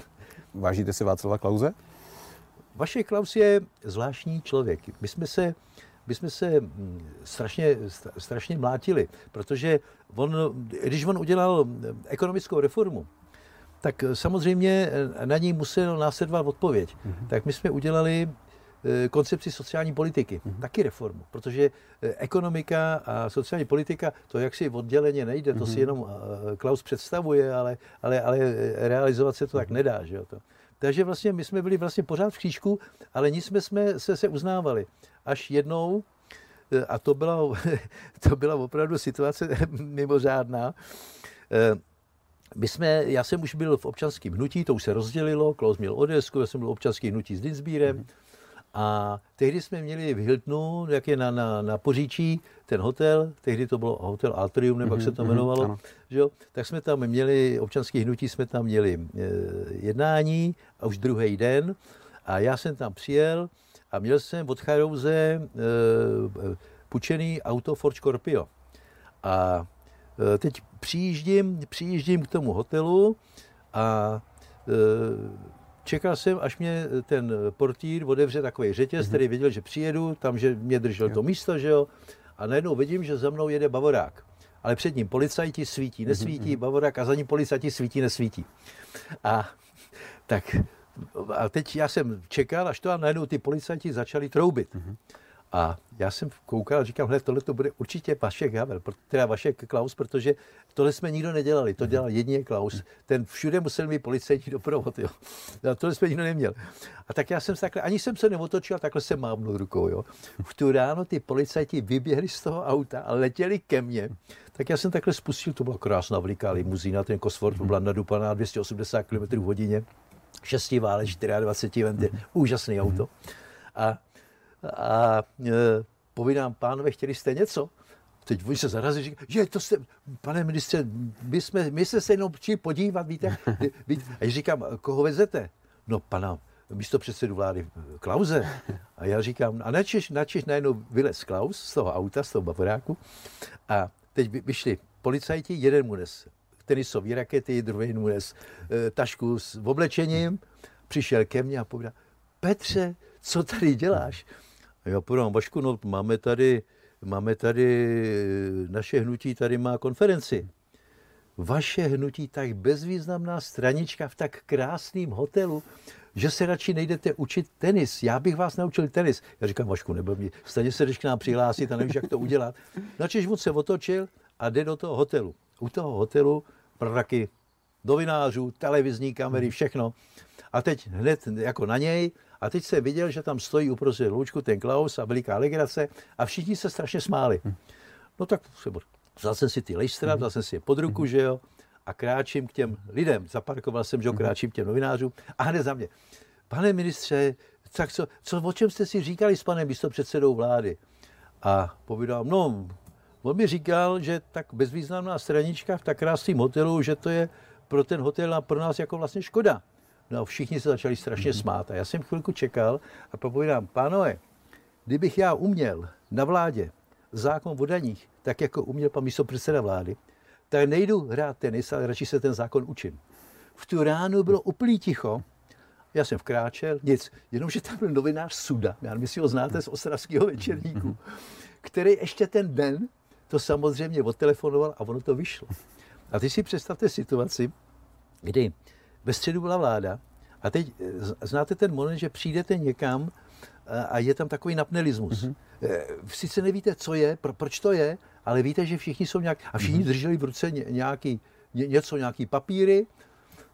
B: Vážíte si Václava Klauze?
A: Vaše Klaus je zvláštní člověk. My jsme se, my jsme se mm, strašně, strašně mlátili, protože on, když on udělal ekonomickou reformu, tak samozřejmě na ní musel následovat odpověď. Mm-hmm. Tak my jsme udělali Eh, koncepci sociální politiky, mm-hmm. taky reformu, protože eh, ekonomika a sociální politika, to jak si odděleně nejde, to mm-hmm. si mhm. jenom eh, Klaus představuje, ale, ale, ale realizovat se to mm-hmm. tak mhm. nedá. Že jo, to. Takže vlastně my jsme byli vlastně pořád v křížku, ale nic jsme, jsme se, se uznávali. Až jednou, a to byla, to byla opravdu situace mimořádná, my jsme, já jsem už byl v občanském hnutí, to už se rozdělilo, Klaus měl Odesku, já jsem byl v občanském hnutí s Dinsbírem. Mm-hmm. A tehdy jsme měli v Hiltonu, jak je na, na, na Poříčí, ten hotel, tehdy to bylo hotel Atrium, nebo jak se to mhm, jmenovalo, mm-hmm, že jo? tak jsme tam měli, občanský hnutí jsme tam měli e, jednání a už druhý den a já jsem tam přijel a měl jsem od Charouze e, půjčený auto Ford Scorpio. A teď přijíždím, přijíždím k tomu hotelu a e, čekal jsem, až mě ten portýr otevře takový řetěz, mm-hmm. který věděl, že přijedu, tam, že mě držel jo. to místo, že jo. A najednou vidím, že za mnou jede bavorák. Ale před ním policajti svítí, mhm, nesvítí, mm-hmm. bavorák a za ním policajti svítí, nesvítí. A tak a teď já jsem čekal, až to a najednou ty policajti začali troubit. Mm-hmm. A já jsem koukal a říkám, hele, tohle to bude určitě Vašek Havel, teda Vašek Klaus, protože tohle jsme nikdo nedělali, to dělal jedině Klaus. Ten všude musel mít policejní doprovod, jo. A tohle jsme nikdo neměl. A tak já jsem se takhle, ani jsem se neotočil, takhle jsem mávnul rukou, jo. V tu ráno ty policajti vyběhli z toho auta a letěli ke mně. Tak já jsem takhle spustil, to byla krásná veliká limuzína, ten Cosworth byla nadupaná 280 km v hodině, šestivále, 24 ventil, úžasný auto. A a e, povídám, pánové, chtěli jste něco? Teď oni se zarazí, říkají, že to jste, pane ministře, my jsme, my jsme se jenom chtěli podívat, víte, víte. A já říkám, koho vezete? No pana místo předsedu vlády Klauze. A já říkám, a načeš, načeš najednou vylez Klaus z toho auta, z toho bavoráku a teď vyšli policajti, jeden mu nes tenisové rakety, druhý mu nes e, tašku s oblečením, přišel ke mně a povedal, Petře, co tady děláš? Já podám, Vašku, no máme tady, máme tady, naše hnutí tady má konferenci. Vaše hnutí tak bezvýznamná stranička v tak krásném hotelu, že se radši nejdete učit tenis. Já bych vás naučil tenis. Já říkám, Vašku, nebo mě, stejně se jdeš k nám přihlásit a nevíš, jak to udělat. Načež on se otočil a jde do toho hotelu. U toho hotelu praky novinářů, televizní kamery, všechno. A teď hned jako na něj a teď jsem viděl, že tam stojí uprostřed loučku ten Klaus a veliká legrace a všichni se strašně smáli. Hm. No tak vzal jsem si ty lejstra, hm. vzal jsem si je pod ruku, hm. že jo, a kráčím k těm lidem. Zaparkoval jsem, že jo, kráčím k těm novinářům a hned za mě. Pane ministře, tak co, co, o čem jste si říkali s panem místopředsedou vlády? A povídal, no, on mi říkal, že tak bezvýznamná stranička v tak krásném hotelu, že to je pro ten hotel a pro nás jako vlastně škoda. No a všichni se začali strašně mhm. smát. A já jsem chvilku čekal a popovídám, pánové, kdybych já uměl na vládě zákon o daních, tak jako uměl pan místo předseda vlády, tak nejdu hrát tenis, ale radši se ten zákon učím. V tu ránu bylo úplně ticho, já jsem vkráčel, nic, jenomže tam byl novinář Suda, já nevím, jestli ho znáte z ostravského večerníku, který ještě ten den to samozřejmě odtelefonoval a ono to vyšlo. A teď si představte situaci, kdy ve středu byla vláda a teď eh, znáte ten moment, že přijdete někam eh, a je tam takový napnelismus. Mm-hmm. Sice nevíte, co je, pro, proč to je, ale víte, že všichni jsou nějak... A všichni mm-hmm. drželi v ruce nějaký, ně, něco, nějaký papíry.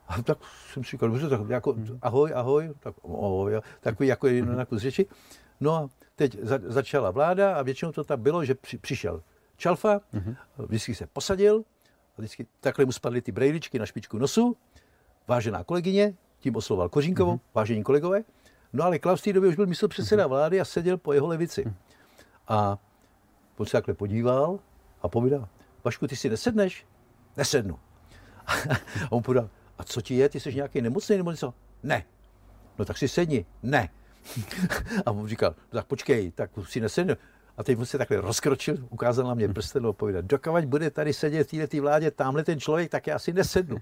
A: A tak jsem si říkal, dobře, tak jako mm-hmm. ahoj, ahoj, tak ahoj, takový jako mm-hmm. na kus řeči. No a teď za, začala vláda a většinou to tak bylo, že při, přišel Čalfa, mm-hmm. vždycky se posadil, a vždycky takhle mu spadly ty brejličky na špičku nosu vážená kolegyně, tím osloval Kořínkovou, mm-hmm. vážení kolegové. No ale Klaus v té době už byl místo předseda mhm. vlády a seděl po jeho levici. Mhm. A on se takhle podíval a povídal, Vašku, ty si nesedneš? Nesednu. a on podal, a co ti je, ty jsi nějaký nemocný nebo něco? Ne. No tak si sedni. Ne. a on říkal, tak počkej, tak si nesednu. A teď mu se takhle rozkročil, ukázal na mě prstem a povídal, dokavať bude tady sedět v této vládě tamhle ten člověk, tak já si nesednu.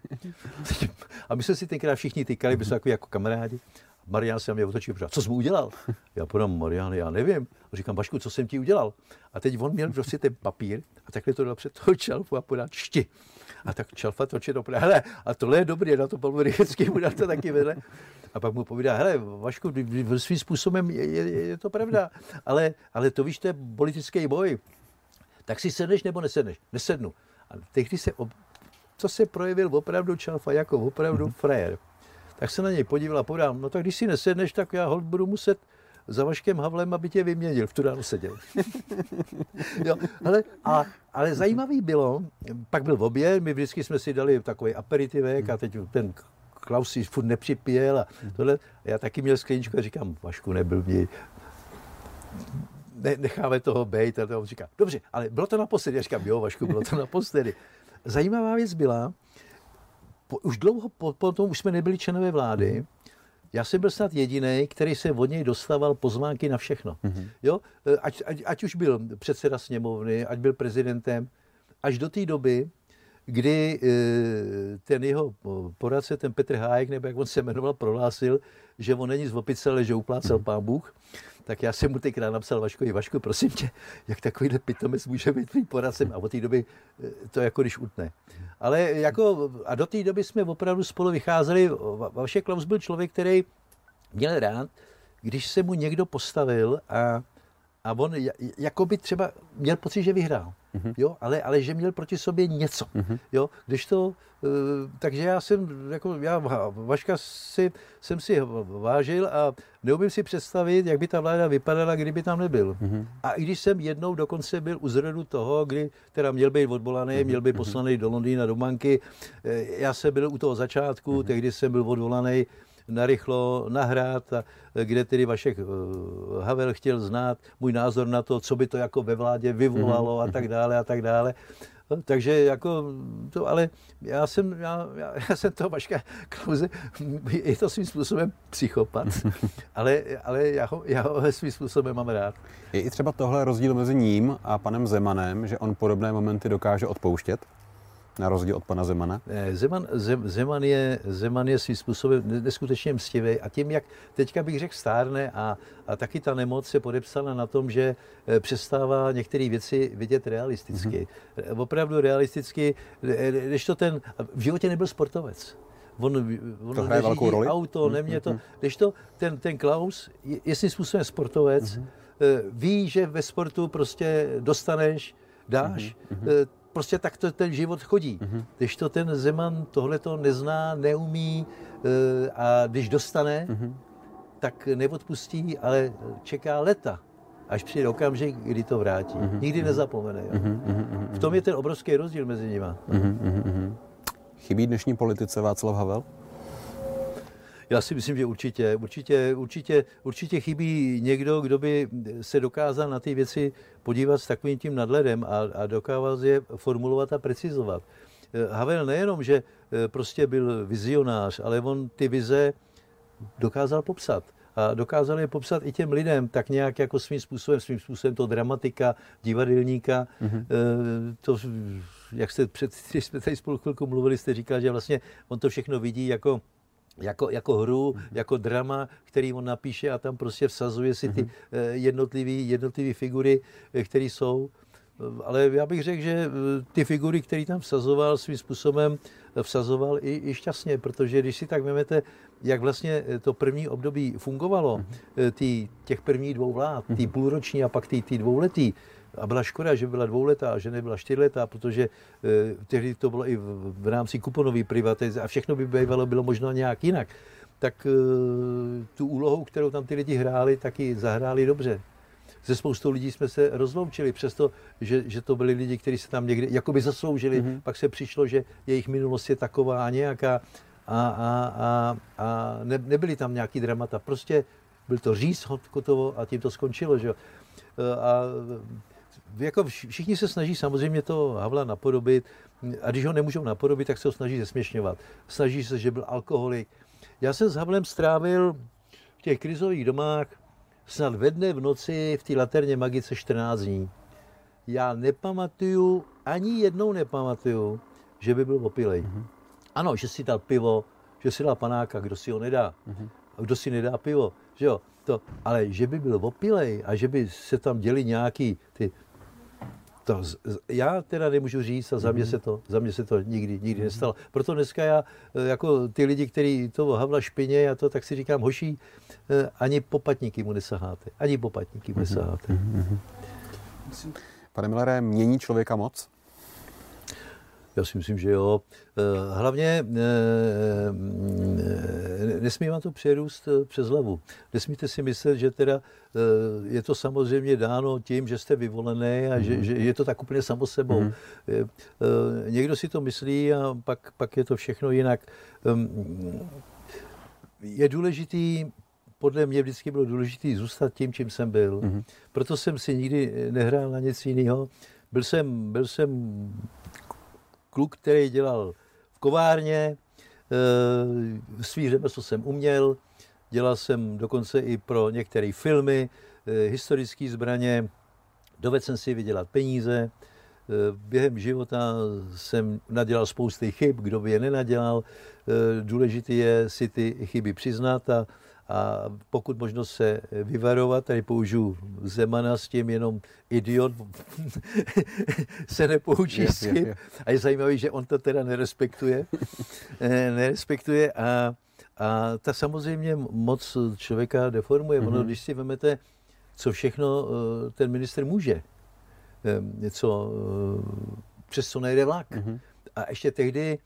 A: a my jsme si tenkrát všichni tykali, byli jsme takový jako kamarádi. Marian se na mě otočil a co jsi mu udělal? Já podám, Marian, já nevím. A říkám, Bašku, co jsem ti udělal? A teď on měl prostě ten papír a takhle to dal před toho čalfu a podá čti. A tak čalfa to četl, hele, a tohle je dobrý, na to Pavel Rychecký mu dal to taky vedle. A pak mu povídá, hele, Vašku, svým způsobem je, je, je to pravda, ale, ale to víš, to je politický boj. Tak si sedneš nebo nesedneš? Nesednu. A tehdy se, co se projevil opravdu Čalfa jako opravdu mm-hmm. frajer. Tak se na něj podíval a povedal, no tak když si nesedneš, tak já hold budu muset za Vaškem Havlem, aby tě vyměnil. V tu ránu seděl. jo, ale, a, ale zajímavý bylo, pak byl v obě, my vždycky jsme si dali takový aperitivek a teď ten Klaus si furt nepřipěl a tohle. Já taky měl skleničku a říkám, Vašku, nebyl mě, ne, necháme toho být. A on říká, dobře, ale bylo to naposledy. Já říkám, jo, Vašku, bylo to naposledy. Zajímavá věc byla, po, už dlouho po, potom už jsme nebyli členové vlády, já jsem byl snad jediný, který se od něj dostával pozvánky na všechno. Mm-hmm. Jo? E, ať, ať, ať už byl předseda sněmovny, ať byl prezidentem, až do té doby, kdy e, ten jeho poradce, ten Petr Hájek, nebo jak on se jmenoval, prohlásil, že on není z opice, ale že uplácel mm-hmm. pán Bůh tak já jsem mu tenkrát napsal Vaškovi, Vašku, prosím tě, jak takovýhle pitomec může být tvým poradcem a od té doby to jako když utne. Ale jako, a do té doby jsme opravdu spolu vycházeli, Vašek Klaus byl člověk, který měl rád, když se mu někdo postavil a, a on jako by třeba měl pocit, že vyhrál. Mm-hmm. Jo, ale, ale že měl proti sobě něco. Mm-hmm. Jo, když to, e, takže já jsem, jako já Vaška si, jsem si vážil a neumím si představit, jak by ta vláda vypadala, kdyby tam nebyl. Mm-hmm. A i když jsem jednou dokonce byl u zrodu toho, kdy teda měl být odvolaný, mm-hmm. měl být mhm. poslaný do Londýna, do banky, e, já jsem byl u toho začátku, mm-hmm. tehdy jsem byl odvolaný narychlo nahrát, a kde tedy Vašek eh, Havel chtěl znát můj názor na to, co by to jako ve vládě vyvolalo a tak dále a tak dále. No, takže jako to, ale já jsem, já, já, já jsem to Vaška Klauze, je to svým způsobem psychopat, ale, ale já, ho, já ho svým způsobem mám rád.
B: Je i třeba tohle rozdíl mezi ním a panem Zemanem, že on podobné momenty dokáže odpouštět? Na rozdíl od pana Zemana?
A: Zeman, Zeman, je, Zeman je svým způsobem neskutečně mstivý a tím, jak teďka bych řekl stárne a, a taky ta nemoc se podepsala na tom, že eh, přestává některé věci vidět realisticky. Mm-hmm. Opravdu realisticky, když to ten, v životě nebyl sportovec. On,
B: on to hraje velkou roli?
A: auto, mm-hmm. nemě to, když to ten, ten Klaus je, je svým způsobem sportovec, mm-hmm. ví, že ve sportu prostě dostaneš, dáš, mm-hmm prostě tak to ten život chodí. Mm-hmm. Když to ten Zeman tohle to nezná, neumí e, a když dostane, mm-hmm. tak neodpustí, ale čeká leta, až přijde okamžik, kdy to vrátí. Mm-hmm. Nikdy nezapomene. Jo? Mm-hmm. V tom je ten obrovský rozdíl mezi nimi. Mm-hmm.
B: Chybí dnešní politice Václav Havel?
A: Já si myslím, že určitě, určitě, určitě, určitě chybí někdo, kdo by se dokázal na ty věci podívat s takovým tím nadhledem a, a dokázal je formulovat a precizovat. Eh, Havel nejenom, že eh, prostě byl vizionář, ale on ty vize dokázal popsat. A dokázal je popsat i těm lidem tak nějak jako svým způsobem, svým způsobem to dramatika, divadelníka. Mm-hmm. To, jak jste před, když jsme tady spolu chvilku mluvili, jste říkal, že vlastně on to všechno vidí jako jako, jako hru, mm-hmm. jako drama, který on napíše a tam prostě vsazuje si ty mm-hmm. jednotlivé jednotlivý figury, eh, které jsou. Ale já bych řekl, že eh, ty figury, které tam vsazoval, svým způsobem vsazoval i, i šťastně, protože když si tak vezmete, jak vlastně to první období fungovalo, mm-hmm. tý, těch prvních dvou vlád, tý mm-hmm. půlroční a pak ty dvouletý, a byla škoda, že byla dvouletá, že nebyla čtyřletá, protože eh, tehdy to bylo i v, v rámci kuponové privatizace a všechno by bývalo bylo možná nějak jinak. Tak eh, tu úlohu, kterou tam ty lidi hráli, taky zahráli dobře. Se spoustou lidí jsme se rozloučili, přesto, že, že to byli lidi, kteří se tam někdy jakoby zasloužili. Mm-hmm. Pak se přišlo, že jejich minulost je taková a nějaká a, a, a, a ne, nebyly tam nějaký dramata. Prostě byl to říz Kotovo a tím to skončilo. Že? Eh, a jako všichni se snaží samozřejmě to Havla napodobit a když ho nemůžou napodobit, tak se ho snaží zesměšňovat. Snaží se, že byl alkoholik. Já jsem s Havlem strávil v těch krizových domách snad ve dne v noci v té laterně magice 14 dní. Já nepamatuju, ani jednou nepamatuju, že by byl opilej. Mm-hmm. Ano, že si dal pivo, že si dal panáka, kdo si ho nedá. Mm-hmm. A kdo si nedá pivo, že jo. To, ale že by byl opilej a že by se tam děli nějaký ty to, já teda nemůžu říct a za mě mhm. se to, za mě se to nikdy, nikdy mhm. nestalo. Proto dneska já, e, jako ty lidi, kteří to Havla špině a to, tak si říkám, hoší, e, ani popatníky mu nesaháte. Ani popatníky mu mhm. nesaháte.
B: Pane Millere, mění člověka moc?
A: Já si myslím, že jo. Eh, hlavně nesmí vám to přerůst přes hlavu. Nesmíte si myslet, že teda je to samozřejmě dáno tím, že jste vyvolený a že, mm-hmm. že je to tak úplně samo sebou. Mm-hmm. Někdo si to myslí a pak, pak je to všechno jinak. Ehm, je důležitý podle mě vždycky bylo důležité zůstat tím, čím jsem byl. Mm-hmm. Proto jsem si nikdy nehrál na nic jiného. Byl jsem, byl jsem kluk, který dělal v kovárně, e, svý řemeslo jsem uměl, dělal jsem dokonce i pro některé filmy, e, historické zbraně, dovedl jsem si vydělat peníze, e, během života jsem nadělal spousty chyb, kdo by je nenadělal. Důležité je si ty chyby přiznat a, a pokud možno se vyvarovat, tady použiju Zemana s tím jenom idiot se nepoučí s tím. A je zajímavé, že on to teda nerespektuje. Eh, nerespektuje a, a ta samozřejmě moc člověka deformuje. Mm-hmm. Ono, když si vezmete, co všechno eh, ten minister může, eh, něco, přes co nejde vlak. Mm-hmm. A ještě tehdy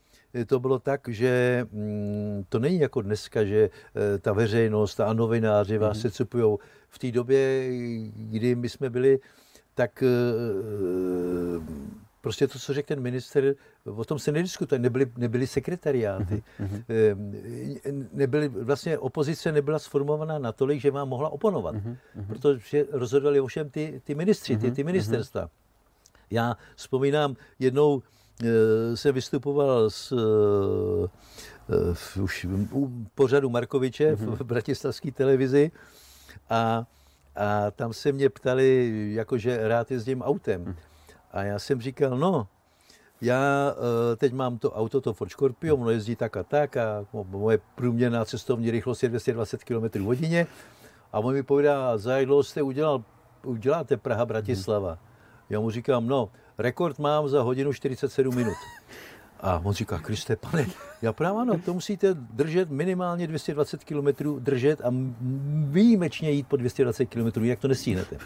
A: to bylo tak, že mm, to není jako dneska, že eh, ta veřejnost a novináři vás mm-hmm. se cupují. V té době, kdy my jsme byli, tak eh, prostě to, co řekl ten minister, o tom se nediskutuje, nebyly, nebyly sekretariáty, mm-hmm. nebyly, vlastně opozice nebyla sformovaná natolik, že vám mohla oponovat, mm-hmm. protože rozhodovali ovšem ty, ty ministři, ty, ty mhm. ministerstva. Já vzpomínám jednou, se vystupoval s, v, eh, už u pořadu Markoviče mm-hmm. v bratislavské televizi a, a tam se mě ptali, jakože rád jezdím autem. Mm. A já jsem říkal, no, já uh, teď mám to auto, to Ford Scorpio, ono jezdí tak a tak a moje průměrná cestovní rychlost je 220 km hodině a on mi povídá, za jak dlouho jste udělal, uděláte Praha-Bratislava? Mm. Já mu říkám, no, rekord mám za hodinu 47 minut. A on říká, Kriste, pane, já právě ano, to musíte držet minimálně 220 km, držet a výjimečně jít po 220 km, jak to nestíhnete.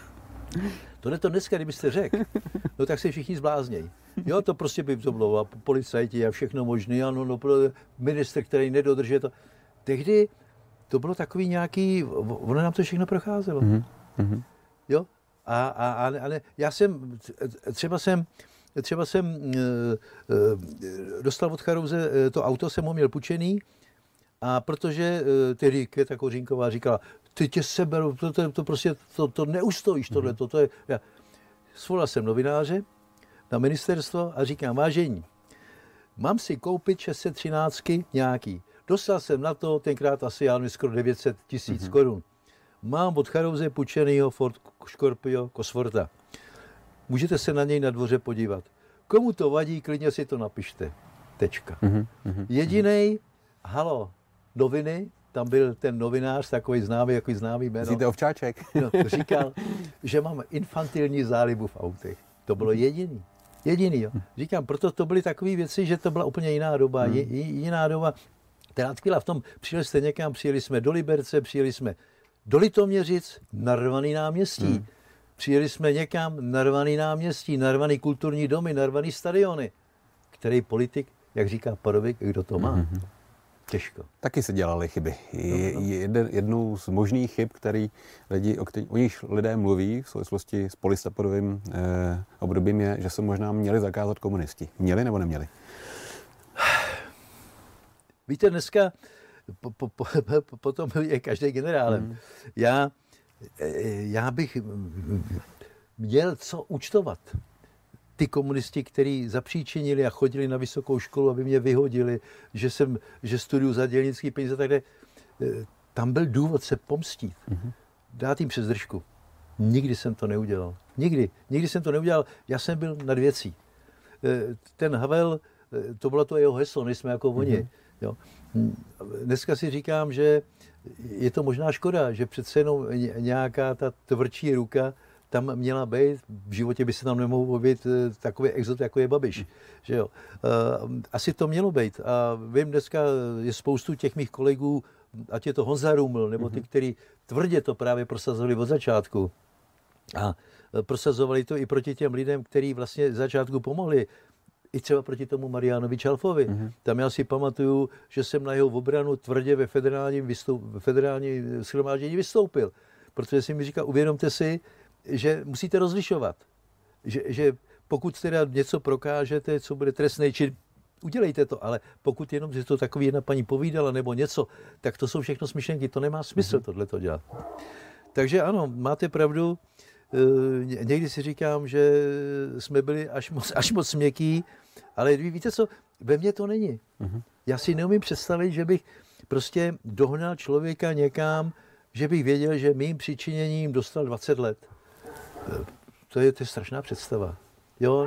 A: Tohle to dneska, kdybyste řekl, no tak se všichni zbláznějí. Jo, to prostě by to bylo, a policajti a všechno možné, ano, no, minister, který nedodržuje to. Tehdy to bylo takový nějaký, ono nám to všechno procházelo. Mm-hmm. Jo, a, a, ale já jsem, třeba jsem, třeba jsem e, dostal od Charouze e, to auto, jsem ho měl pučený, a protože e, tehdy Květa Kořínková říkala, ty tě seberu, to, to, to prostě, to, to neustojíš tohle, to, to je, já, svolal jsem novináře na ministerstvo a říkám, vážení, mám si koupit 613 nějaký. Dostal jsem na to tenkrát asi, já skoro 900 tisíc mm-hmm. korun. Mám od Charouze půjčenýho Ford Scorpio Cosforta. Můžete se na něj na dvoře podívat. Komu to vadí, klidně si to napište. Tečka. Mm-hmm. Jediný, halo, noviny, tam byl ten novinář, takový známý, jako známý jméno.
B: Zíte ovčáček.
A: no, říkal, že mám infantilní zálibu v autech. To bylo jediný. Jediný, jo. Říkám, proto to byly takové věci, že to byla úplně jiná doba. Mm. Jiná doba. Teda v tom, přijeli jste někam, přijeli jsme do Liberce, přijeli jsme do Litoměřic narvaný náměstí. Hmm. Přijeli jsme někam, narvaný náměstí, narvaný kulturní domy, narvaný stadiony. Který politik, jak říká Padovik, kdo to má? Hmm. Těžko.
B: Taky se dělaly chyby. Jeden, jednou z možných chyb, který lidi, o, který, o nich lidé mluví v souvislosti s polistopadovým eh, obdobím, je, že se možná měli zakázat komunisti. Měli nebo neměli?
A: Víte, dneska po, po, po, potom je každý generálem. Hmm. Já, já bych měl co účtovat. Ty komunisti, kteří zapříčinili a chodili na vysokou školu, aby mě vyhodili, že, jsem, že studuju za dělnický peníze, tak tam byl důvod se pomstit. Hmm. Dát jim přes držku. Nikdy jsem to neudělal. Nikdy. Nikdy jsem to neudělal. Já jsem byl nad věcí. Ten Havel, to bylo to jeho heslo, nejsme jako oni. Mm-hmm. Jo. Dneska si říkám, že je to možná škoda, že přece jenom nějaká ta tvrdší ruka tam měla být, v životě by se tam nemohl objevit eh, takový exot, jako je Babiš. Že jo. Eh, asi to mělo být. A vím, dneska je spoustu těch mých kolegů, ať je to Honza Ruml, nebo ty, mhm. kteří tvrdě to právě prosazovali od začátku. A prosazovali to i proti těm lidem, kteří vlastně začátku pomohli i třeba proti tomu Marianovi Čalfovi. Mm-hmm. Tam já si pamatuju, že jsem na jeho obranu tvrdě ve federálním, vystoup, ve federálním schromáždění vystoupil. Protože si mi říká, uvědomte si, že musíte rozlišovat. Že, že pokud teda něco prokážete, co bude trestný čin, udělejte to, ale pokud jenom, že to takový jedna paní povídala nebo něco, tak to jsou všechno smyšlenky, to nemá smysl mm-hmm. tohle to dělat. Takže ano, máte pravdu, někdy si říkám, že jsme byli až moc, až moc měkký, ale víte co, ve mně to není. Mm-hmm. Já si neumím představit, že bych prostě dohnal člověka někam, že bych věděl, že mým přičiněním dostal 20 let. E, to je, to je strašná představa. Jo,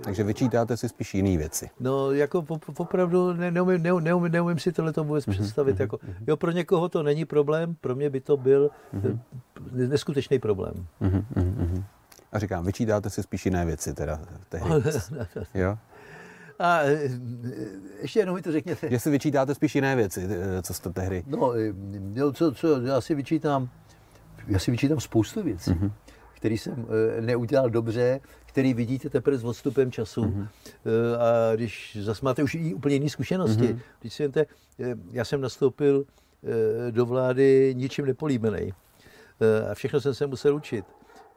B: Takže vyčítáte si spíš jiné věci.
A: No, jako opravdu ne, neumím, neumím, neumím, neumím si tohle to vůbec mm-hmm, představit. Mm-hmm, jako, jo, pro někoho to není problém, pro mě by to byl mm-hmm. neskutečný problém.
B: A říkám, vyčítáte si spíš jiné věci teda tehdy. jo?
A: A e, ještě jenom mi to řekněte.
B: Že si vyčítáte spíš jiné věci, co jste tehdy.
A: No, jo, co, co, já si vyčítám, já si vyčítám spoustu věcí. Mm-hmm který jsem eh, neudělal dobře, který vidíte teprve s odstupem času. Mm-hmm. A když zase máte už i úplně jiné zkušenosti. Mm-hmm. Když si eh, já jsem nastoupil do vlády ničím nepolíbený. A všechno jsem se musel učit.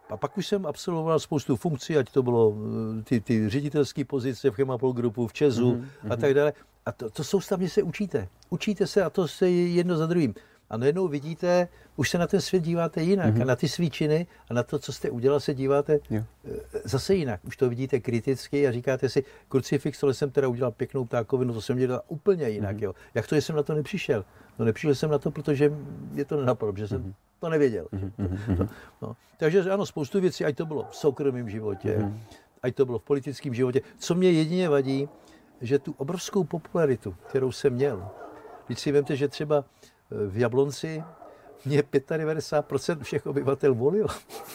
A: A pak už jsem absolvoval spoustu funkcí, ať to bylo ty, ty ředitelské pozice v Chemapol Grupu, v Česu mm-hmm. a tak dále. A to, to soustavně se učíte. Učíte se a to se jedno za druhým a najednou vidíte, už se na ten svět díváte jinak mm-hmm. a na ty svíčiny a na to, co jste udělal, se díváte jo. Eh, zase jinak. Už to vidíte kriticky a říkáte si, krucifix, tohle jsem teda udělal pěknou ptákovinu, to jsem dělal úplně jinak. Mm-hmm. Jo. Jak to, že jsem na to nepřišel? No nepřišel jsem na to, protože mě to nenapadlo, protože jsem mm-hmm. to nevěděl. Mm-hmm. To, no. Takže ano, spoustu věcí, ať to bylo v soukromém životě, mm-hmm. ať to bylo v politickém životě. Co mě jedině vadí, že tu obrovskou popularitu, kterou jsem měl, když si vemte, že třeba v Jablonci mě 95% všech obyvatel volilo.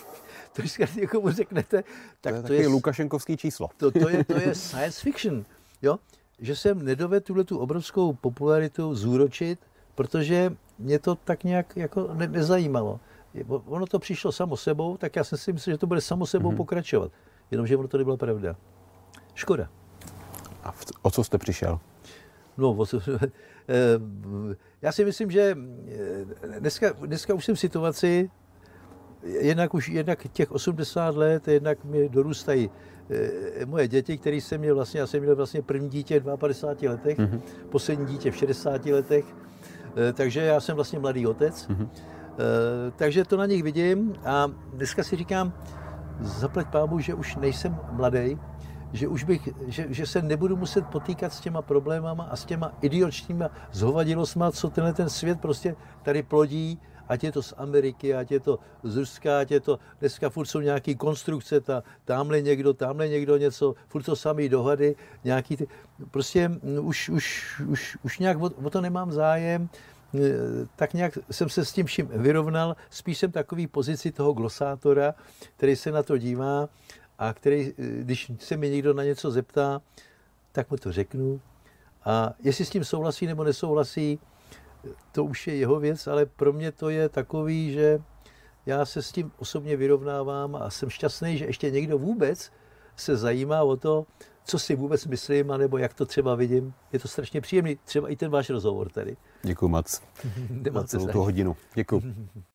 A: to když někomu řeknete, tak
B: to je, to je Lukašenkovský číslo.
A: To, to, je, to je science fiction. Jo? Že jsem nedovedl tuhle tu obrovskou popularitu zúročit, protože mě to tak nějak jako ne, nezajímalo. Ono to přišlo samo sebou, tak já jsem si myslel, že to bude samo sebou mm-hmm. pokračovat. Jenomže ono to nebyla pravda. Škoda.
B: A v, o co jste přišel?
A: No, Eh, já si myslím, že eh, dneska, dneska už jsem v situaci, jednak už jednak těch 80 let, jednak mi dorůstají eh, moje děti, které jsem měl vlastně, já jsem měl vlastně první dítě v 52 letech, mm-hmm. poslední dítě v 60 letech, takže já jsem vlastně mladý otec. Mm-hmm. Takže to na nich vidím a dneska si říkám, zaplať pámu, že už nejsem mladý, že už bych, že, že se nebudu muset potýkat s těma problémama a s těma idiotčníma zhovadilostma, co tenhle ten svět prostě tady plodí, ať je to z Ameriky, ať je to z Ruska, ať je to, dneska furt jsou nějaký konstrukce, ta, tamhle někdo, tamhle někdo něco, furt to samý dohady, nějaký ty, prostě mm, už, už, už, už nějak o, o to nemám zájem, e, tak nějak jsem se s tím vším vyrovnal, spíš jsem takový pozici toho glosátora, který se na to dívá a který, když se mi někdo na něco zeptá, tak mu to řeknu. A jestli s tím souhlasí nebo nesouhlasí, to už je jeho věc, ale pro mě to je takový, že já se s tím osobně vyrovnávám a jsem šťastný, že ještě někdo vůbec se zajímá o to, co si vůbec myslím, anebo jak to třeba vidím. Je to strašně příjemný, třeba i ten váš rozhovor tady.
B: Děkuji moc. za celou tu hodinu. Děkuji.